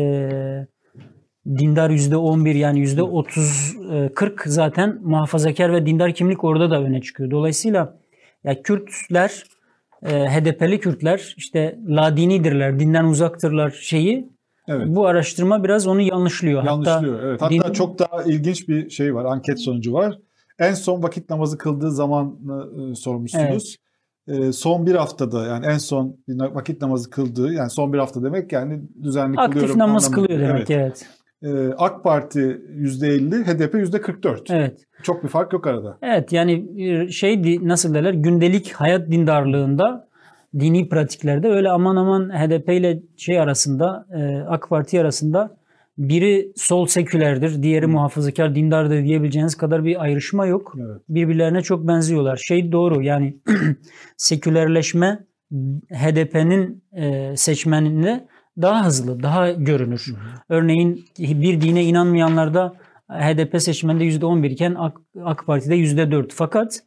dindar yüzde 11 yani yüzde 30 e, 40 zaten muhafazakar ve dindar kimlik orada da öne çıkıyor. Dolayısıyla ya Kürtler e, HDP'li Kürtler işte ladinidirler, dinden uzaktırlar şeyi. Evet. Bu araştırma biraz onu yanlışlıyor. Yanlışlıyor. evet. Hatta din- çok daha ilginç bir şey var. Anket sonucu var. En son vakit namazı kıldığı zaman e, sormuşsunuz. E, son bir haftada yani en son vakit namazı kıldığı yani son bir hafta demek yani düzenli aktif kılıyorum namaz anlamında. kılıyor demek Evet. evet. E, AK Parti %50, HDP %44. Evet. Çok bir fark yok arada. Evet yani e, şey nasıl derler gündelik hayat dindarlığında dini pratiklerde öyle aman aman HDP ile şey arasında e, AK Parti arasında biri sol sekülerdir, diğeri muhafazakar dindardır diyebileceğiniz kadar bir ayrışma yok. Evet. Birbirlerine çok benziyorlar. Şey doğru yani (clears throat) sekülerleşme HDP'nin e, seçmeninde daha hızlı, daha görünür. Örneğin bir dine inanmayanlarda HDP seçmeninde %11 iken AK, AK Parti'de %4. Fakat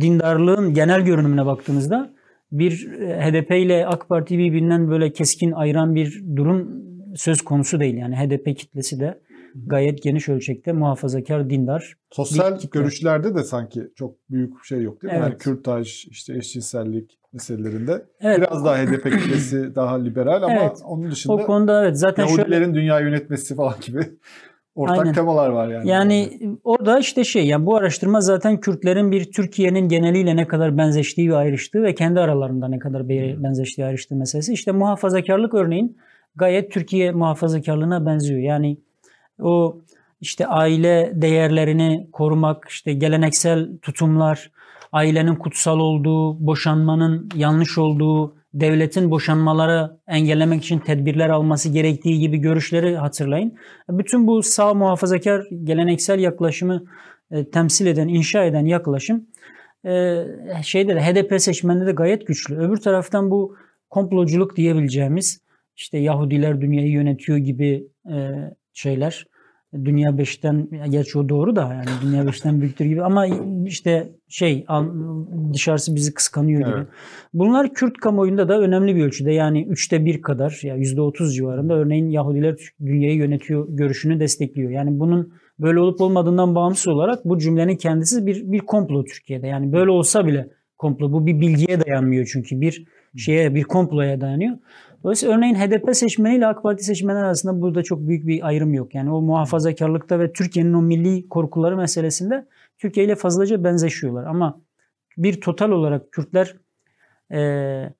dindarlığın genel görünümüne baktığınızda bir e, HDP ile AK Parti birbirinden böyle keskin ayıran bir durum söz konusu değil. Yani HDP kitlesi de gayet geniş ölçekte muhafazakar, dindar. Sosyal Bir görüşlerde de sanki çok büyük şey yok değil mi? Yani Evet. kürtaj, işte eşcinsellik meselelerinde. Evet. Biraz daha HDP kitlesi (clears throat) daha liberal ama Evet. onun dışında O konuda evet zaten şöyle Yahudilerin dünya yönetmesi falan gibi (laughs) ortak Aynen. temalar var yani. Yani orada işte şey yani bu araştırma zaten Kürtlerin bir Türkiye'nin geneliyle ne kadar benzeştiği ve ayrıştığı ve kendi aralarında ne kadar be- benzeştiği ayrıştığı meselesi. İşte muhafazakarlık örneğin gayet Türkiye muhafazakarlığına benziyor. Yani o işte aile değerlerini korumak, işte geleneksel tutumlar, ailenin kutsal olduğu, boşanmanın yanlış olduğu, devletin boşanmaları engellemek için tedbirler alması gerektiği gibi görüşleri hatırlayın. Bütün bu sağ muhafazakar geleneksel yaklaşımı e, temsil eden, inşa eden yaklaşım e, şeyde de HDP seçmeninde de gayet güçlü. Öbür taraftan bu komploculuk diyebileceğimiz işte Yahudiler dünyayı yönetiyor gibi e, şeyler. Dünya beşten, gerçi o doğru da yani dünya beşten büyüktür gibi ama işte şey dışarısı bizi kıskanıyor gibi. Evet. Bunlar Kürt kamuoyunda da önemli bir ölçüde yani üçte bir kadar ya yüzde otuz civarında örneğin Yahudiler dünyayı yönetiyor görüşünü destekliyor. Yani bunun böyle olup olmadığından bağımsız olarak bu cümlenin kendisi bir bir komplo Türkiye'de. Yani böyle olsa bile komplo bu bir bilgiye dayanmıyor çünkü bir şeye bir komploya dayanıyor. Dolayısıyla örneğin HDP seçmeniyle AK Parti seçmeni arasında burada çok büyük bir ayrım yok. Yani o muhafazakarlıkta ve Türkiye'nin o milli korkuları meselesinde Türkiye ile fazlaca benzeşiyorlar. Ama bir total olarak Kürtler e,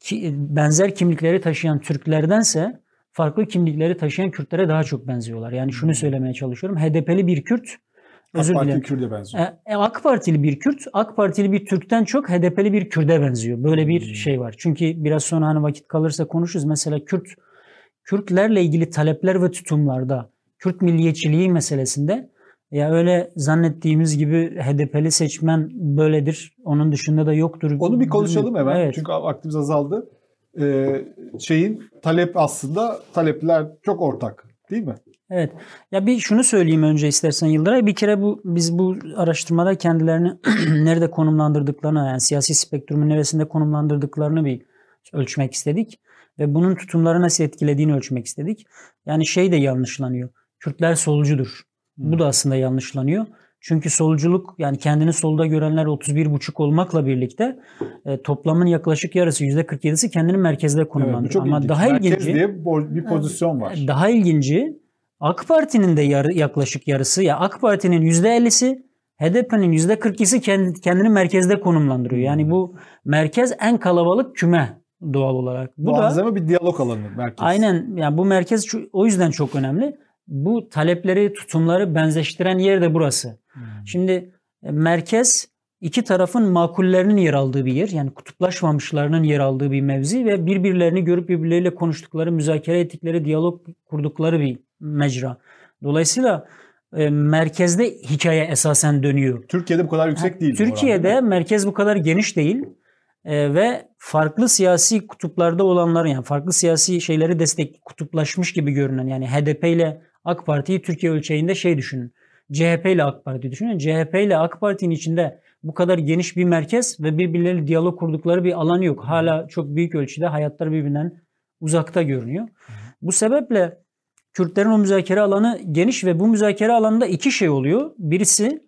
ki, benzer kimlikleri taşıyan Türklerdense farklı kimlikleri taşıyan Kürtlere daha çok benziyorlar. Yani şunu söylemeye çalışıyorum. HDP'li bir Kürt, AK özür Parti dilerim. Kürt'e benziyor. E, AK Partili bir Kürt, AK Partili bir Türk'ten çok HDP'li bir Kürt'e benziyor. Böyle bir şey var. Çünkü biraz sonra hani vakit kalırsa konuşuruz. Mesela Kürt, Kürtlerle ilgili talepler ve tutumlarda, Kürt milliyetçiliği meselesinde ya öyle zannettiğimiz gibi HDP'li seçmen böyledir. Onun dışında da yoktur. Onu bir konuşalım hemen. Evet. Çünkü vaktimiz azaldı. Ee, şeyin talep aslında talepler çok ortak değil mi? Evet. Ya bir şunu söyleyeyim önce istersen Yıldıray. Bir kere bu biz bu araştırmada kendilerini (clears throat) nerede konumlandırdıklarını yani siyasi spektrumun neresinde konumlandırdıklarını bir ölçmek istedik ve bunun tutumları nasıl etkilediğini ölçmek istedik. Yani şey de yanlışlanıyor. Kürtler solcudur. Bu da aslında yanlışlanıyor. Çünkü solculuk yani kendini solda görenler 31,5 olmakla birlikte e, toplamın yaklaşık yarısı %47'si kendini merkezde Evet, konumlandırıyor. çok Ama ilginç. daha Merkez ilginci diye bir pozisyon var. daha ilginci AK Parti'nin de yarı, yaklaşık yarısı ya AK Parti'nin %50'si HDP'nin %42'si kendi, kendini merkezde konumlandırıyor. Yani bu merkez en kalabalık küme doğal olarak. Bu da Muazzama bir diyalog alanı merkez. aynen yani bu merkez şu- o yüzden çok önemli. Bu talepleri, tutumları benzeştiren yer de burası. Şimdi e, merkez iki tarafın makullerinin yer aldığı bir yer. Yani kutuplaşmamışlarının yer aldığı bir mevzi ve birbirlerini görüp birbirleriyle konuştukları, müzakere ettikleri, diyalog kurdukları bir mecra. Dolayısıyla e, merkezde hikaye esasen dönüyor. Türkiye'de bu kadar yüksek değil. bu oran, Türkiye'de değil merkez bu kadar geniş değil. E, ve farklı siyasi kutuplarda olanların yani farklı siyasi şeyleri destek kutuplaşmış gibi görünen yani HDP ile AK Parti'yi Türkiye ölçeğinde şey düşünün. CHP ile AK Parti düşünün. CHP ile AK Parti'nin içinde bu kadar geniş bir merkez ve birbirleriyle diyalog kurdukları bir alan yok. Hala çok büyük ölçüde hayatları birbirinden uzakta görünüyor. Bu sebeple Kürtlerin o müzakere alanı geniş ve bu müzakere alanında iki şey oluyor. Birisi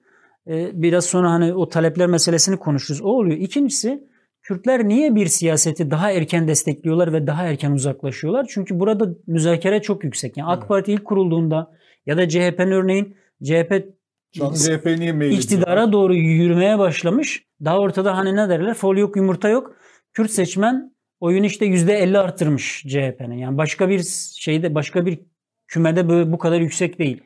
e, biraz sonra hani o talepler meselesini konuşuruz. O oluyor. İkincisi Kürtler niye bir siyaseti daha erken destekliyorlar ve daha erken uzaklaşıyorlar? Çünkü burada müzakere çok yüksek. Yani AK Parti ilk kurulduğunda ya da CHP'nin örneğin CHP Şu an CHP niye meyil iktidara doğru yürümeye başlamış. Daha ortada hani ne derler? Fol yok yumurta yok. Kürt seçmen oyunu işte %50 arttırmış CHP'nin. Yani başka bir şeyde başka bir kümede böyle bu kadar yüksek değil.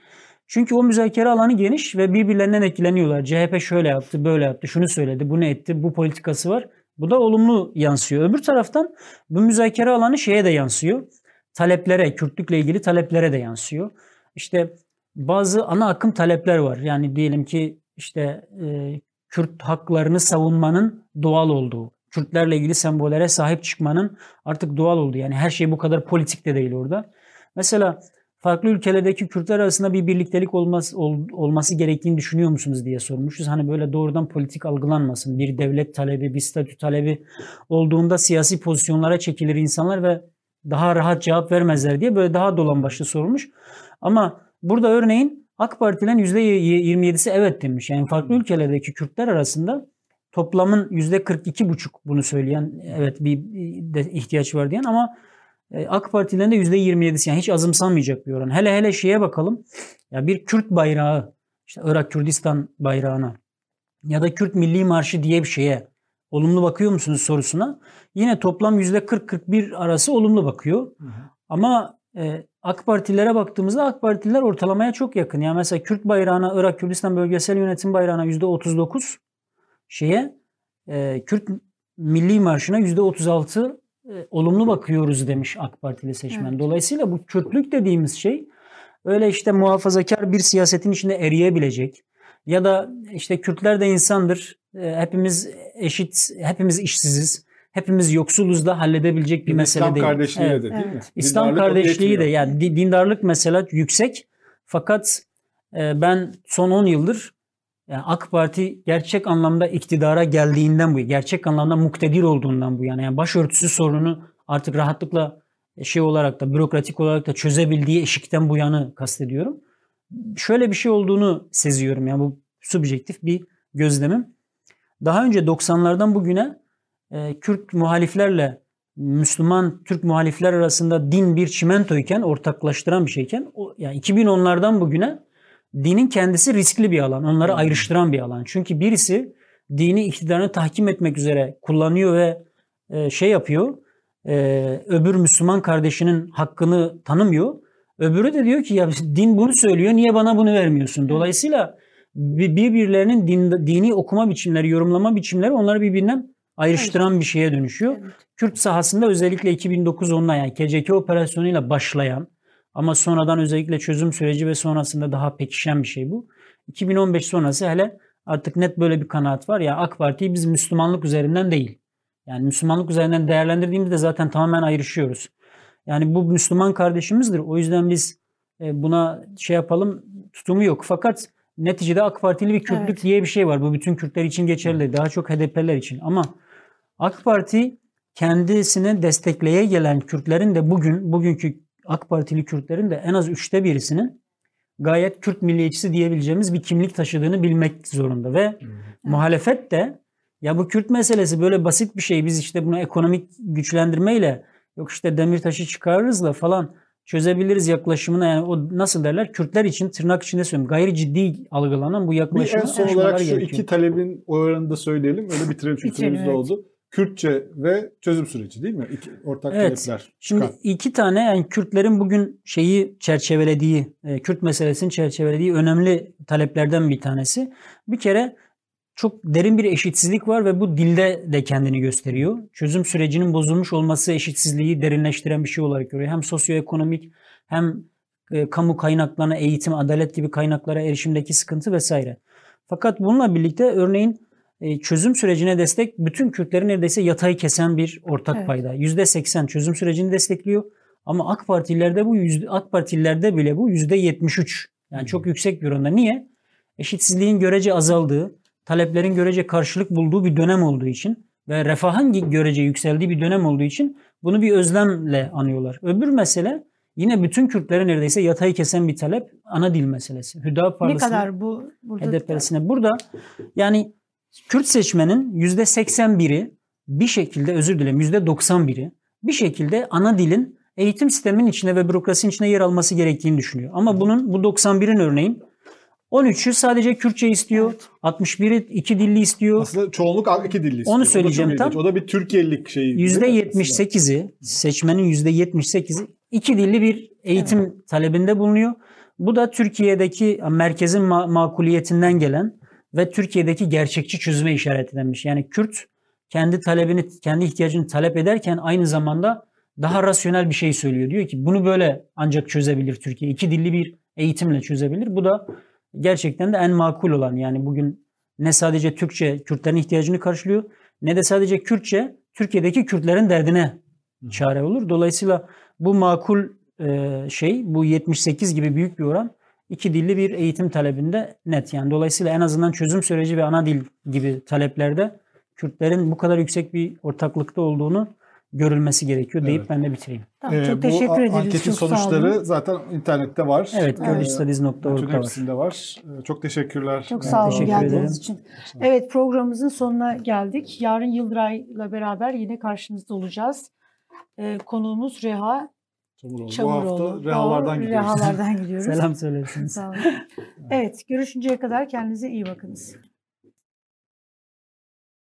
Çünkü o müzakere alanı geniş ve birbirlerinden etkileniyorlar. CHP şöyle yaptı, böyle yaptı, şunu söyledi, bunu etti, bu politikası var. Bu da olumlu yansıyor. Öbür taraftan bu müzakere alanı şeye de yansıyor. Taleplere, Kürtlükle ilgili taleplere de yansıyor. İşte bazı ana akım talepler var. Yani diyelim ki işte e, Kürt haklarını savunmanın doğal olduğu, Kürtlerle ilgili sembollere sahip çıkmanın artık doğal olduğu. Yani her şey bu kadar politik de değil orada. Mesela farklı ülkelerdeki Kürtler arasında bir birliktelik olması, ol, olması gerektiğini düşünüyor musunuz diye sormuşuz. Hani böyle doğrudan politik algılanmasın. Bir devlet talebi, bir statü talebi olduğunda siyasi pozisyonlara çekilir insanlar ve daha rahat cevap vermezler diye böyle daha dolan başlı sorulmuş. Ama burada örneğin AK Parti'nin %27'si evet demiş. Yani farklı ülkelerdeki Kürtler arasında toplamın %42,5 bunu söyleyen evet bir de ihtiyaç var diyen ama e, AK Partilerin de %27'si yani hiç azımsanmayacak bir oran. Hele hele şeye bakalım. Ya bir Kürt bayrağı işte Irak Kürdistan bayrağına ya da Kürt Milli Marşı diye bir şeye olumlu bakıyor musunuz sorusuna? Yine toplam %40-41 arası olumlu bakıyor. Hı hı. Ama e, AK Partilere baktığımızda AK Partililer ortalamaya çok yakın. Yani mesela Kürt bayrağına, Irak Kürdistan Bölgesel Yönetim bayrağına %39 şeye e, Kürt Milli Marşı'na %36 e, olumlu bakıyoruz demiş AK Partili seçmen. Evet. Dolayısıyla bu Kürtlük dediğimiz şey öyle işte muhafazakar bir siyasetin içinde eriyebilecek ya da işte Kürtler de insandır. E, hepimiz eşit, hepimiz işsiziz. Hepimiz yoksuluz da halledebilecek bir, bir mesele İslam değil. kardeşliği evet. de değil mi? İslam dindarlık kardeşliği de yani dindarlık mesela yüksek. Fakat e, ben son 10 yıldır yani AK Parti gerçek anlamda iktidara geldiğinden bu, gerçek anlamda muktedir olduğundan bu yana. Yani başörtüsü sorununu artık rahatlıkla şey olarak da bürokratik olarak da çözebildiği eşikten bu yanı kastediyorum. Şöyle bir şey olduğunu seziyorum yani bu subjektif bir gözlemim. Daha önce 90'lardan bugüne e, Kürt muhaliflerle Müslüman Türk muhalifler arasında din bir çimentoyken, ortaklaştıran bir şeyken, o, yani 2010'lardan bugüne dinin kendisi riskli bir alan. Onları hmm. ayrıştıran bir alan. Çünkü birisi dini iktidarını tahkim etmek üzere kullanıyor ve e, şey yapıyor. E, öbür Müslüman kardeşinin hakkını tanımıyor. Öbürü de diyor ki ya din bunu söylüyor niye bana bunu vermiyorsun? Dolayısıyla birbirlerinin din, dini okuma biçimleri, yorumlama biçimleri onları birbirinden ayrıştıran evet. bir şeye dönüşüyor. Evet. Kürt sahasında özellikle 2009 onunla yani KCK operasyonuyla başlayan ama sonradan özellikle çözüm süreci ve sonrasında daha pekişen bir şey bu. 2015 sonrası hele artık net böyle bir kanaat var ya AK Parti'yi biz Müslümanlık üzerinden değil. Yani Müslümanlık üzerinden değerlendirdiğimizde zaten tamamen ayrışıyoruz. Yani bu Müslüman kardeşimizdir. O yüzden biz e, buna şey yapalım tutumu yok. Fakat neticede AK Partili bir Kürtlük evet. diye bir şey var. Bu bütün Kürtler için geçerli. Daha çok HDP'ler için. Ama AK Parti kendisini destekleye gelen Kürtlerin de bugün bugünkü AK Partili Kürtlerin de en az üçte birisinin gayet Kürt milliyetçisi diyebileceğimiz bir kimlik taşıdığını bilmek zorunda ve hmm. muhalefet de ya bu Kürt meselesi böyle basit bir şey biz işte bunu ekonomik güçlendirmeyle yok işte Demirtaş'ı çıkarırız da falan çözebiliriz yaklaşımına yani o nasıl derler Kürtler için tırnak içinde söylüyorum gayri ciddi algılanan bu yaklaşımı Bir en son olarak şu gerekiyor. iki talebin o oranında söyleyelim öyle bitirelim çünkü süremiz evet. oldu. Kürtçe ve çözüm süreci değil mi? İki ortak evet. talepler. Çıkan. Şimdi iki tane yani Kürtlerin bugün şeyi çerçevelediği, e, Kürt meselesini çerçevelediği önemli taleplerden bir tanesi. Bir kere çok derin bir eşitsizlik var ve bu dilde de kendini gösteriyor. Çözüm sürecinin bozulmuş olması eşitsizliği derinleştiren bir şey olarak görüyor. Hem sosyoekonomik hem e, kamu kaynaklarına, eğitim, adalet gibi kaynaklara erişimdeki sıkıntı vesaire. Fakat bununla birlikte örneğin çözüm sürecine destek bütün Kürtleri neredeyse yatay kesen bir ortak Evet. payda. %80 çözüm sürecini destekliyor. Ama AK Partililerde bu yüzde, AK Partililerde bile bu %73. Yani çok yüksek bir oranda. Niye? Eşitsizliğin görece azaldığı, taleplerin görece karşılık bulduğu bir dönem olduğu için ve refahın görece yükseldiği bir dönem olduğu için bunu bir özlemle anıyorlar. Öbür mesele yine bütün Kürtleri neredeyse yatayı kesen bir talep ana dil meselesi. Ne Hüdaparlısına, kadar bu burada HDP'lisine. Burada yani Kürt seçmenin %81'i bir şekilde özür dilerim %91'i bir şekilde ana dilin eğitim sisteminin içine ve bürokrasinin içine yer alması gerektiğini düşünüyor. Ama bunun bu 91'in örneğin 13'ü sadece Kürtçe istiyor. 61'i iki dilli istiyor. Aslında çoğunluk iki dilli istiyor. Onu O söyleyeceğim ilginç. tam. O da bir Türkiye'lik mi? %78'i seçmenin %78'i iki dilli bir eğitim talebinde bulunuyor. Bu da Türkiye'deki merkezin ma- makuliyetinden gelen ve Türkiye'deki gerçekçi çözüme işaret edilmiş. Yani Kürt kendi talebini, kendi ihtiyacını talep ederken aynı zamanda daha rasyonel bir şey söylüyor. Diyor ki bunu böyle ancak çözebilir Türkiye. İki dilli bir eğitimle çözebilir. Bu da gerçekten de en makul olan. Yani bugün ne sadece Türkçe Kürtlerin ihtiyacını karşılıyor ne de sadece Kürtçe Türkiye'deki Kürtlerin derdine çare olur. Dolayısıyla bu makul şey bu 78 gibi büyük bir oran iki dilli bir eğitim talebinde net. Yani dolayısıyla en azından çözüm süreci ve ana dil gibi taleplerde Kürtlerin bu kadar yüksek bir ortaklıkta olduğunu görülmesi gerekiyor deyip Evet. ben de bitireyim. Tamam, Ee, çok bu teşekkür a- ederiz. Anketin Çok sonuçları zaten internette var. Evet, Ee, kurdistadiz.org'da var. hepsinde var. Ee, Çok teşekkürler. Çok Ee, sağ olun geldiğiniz ederim. için. Evet programımızın sonuna geldik. Yarın Yıldıray'la beraber yine karşınızda olacağız. Ee, konuğumuz Reha Çamuroğlu. Çamuroğlu. Bu hafta rehalardan gidiyoruz. Rehalardan gidiyoruz. Selam söylersiniz. (laughs) Sağ olun. Evet görüşünceye kadar kendinize iyi bakınız.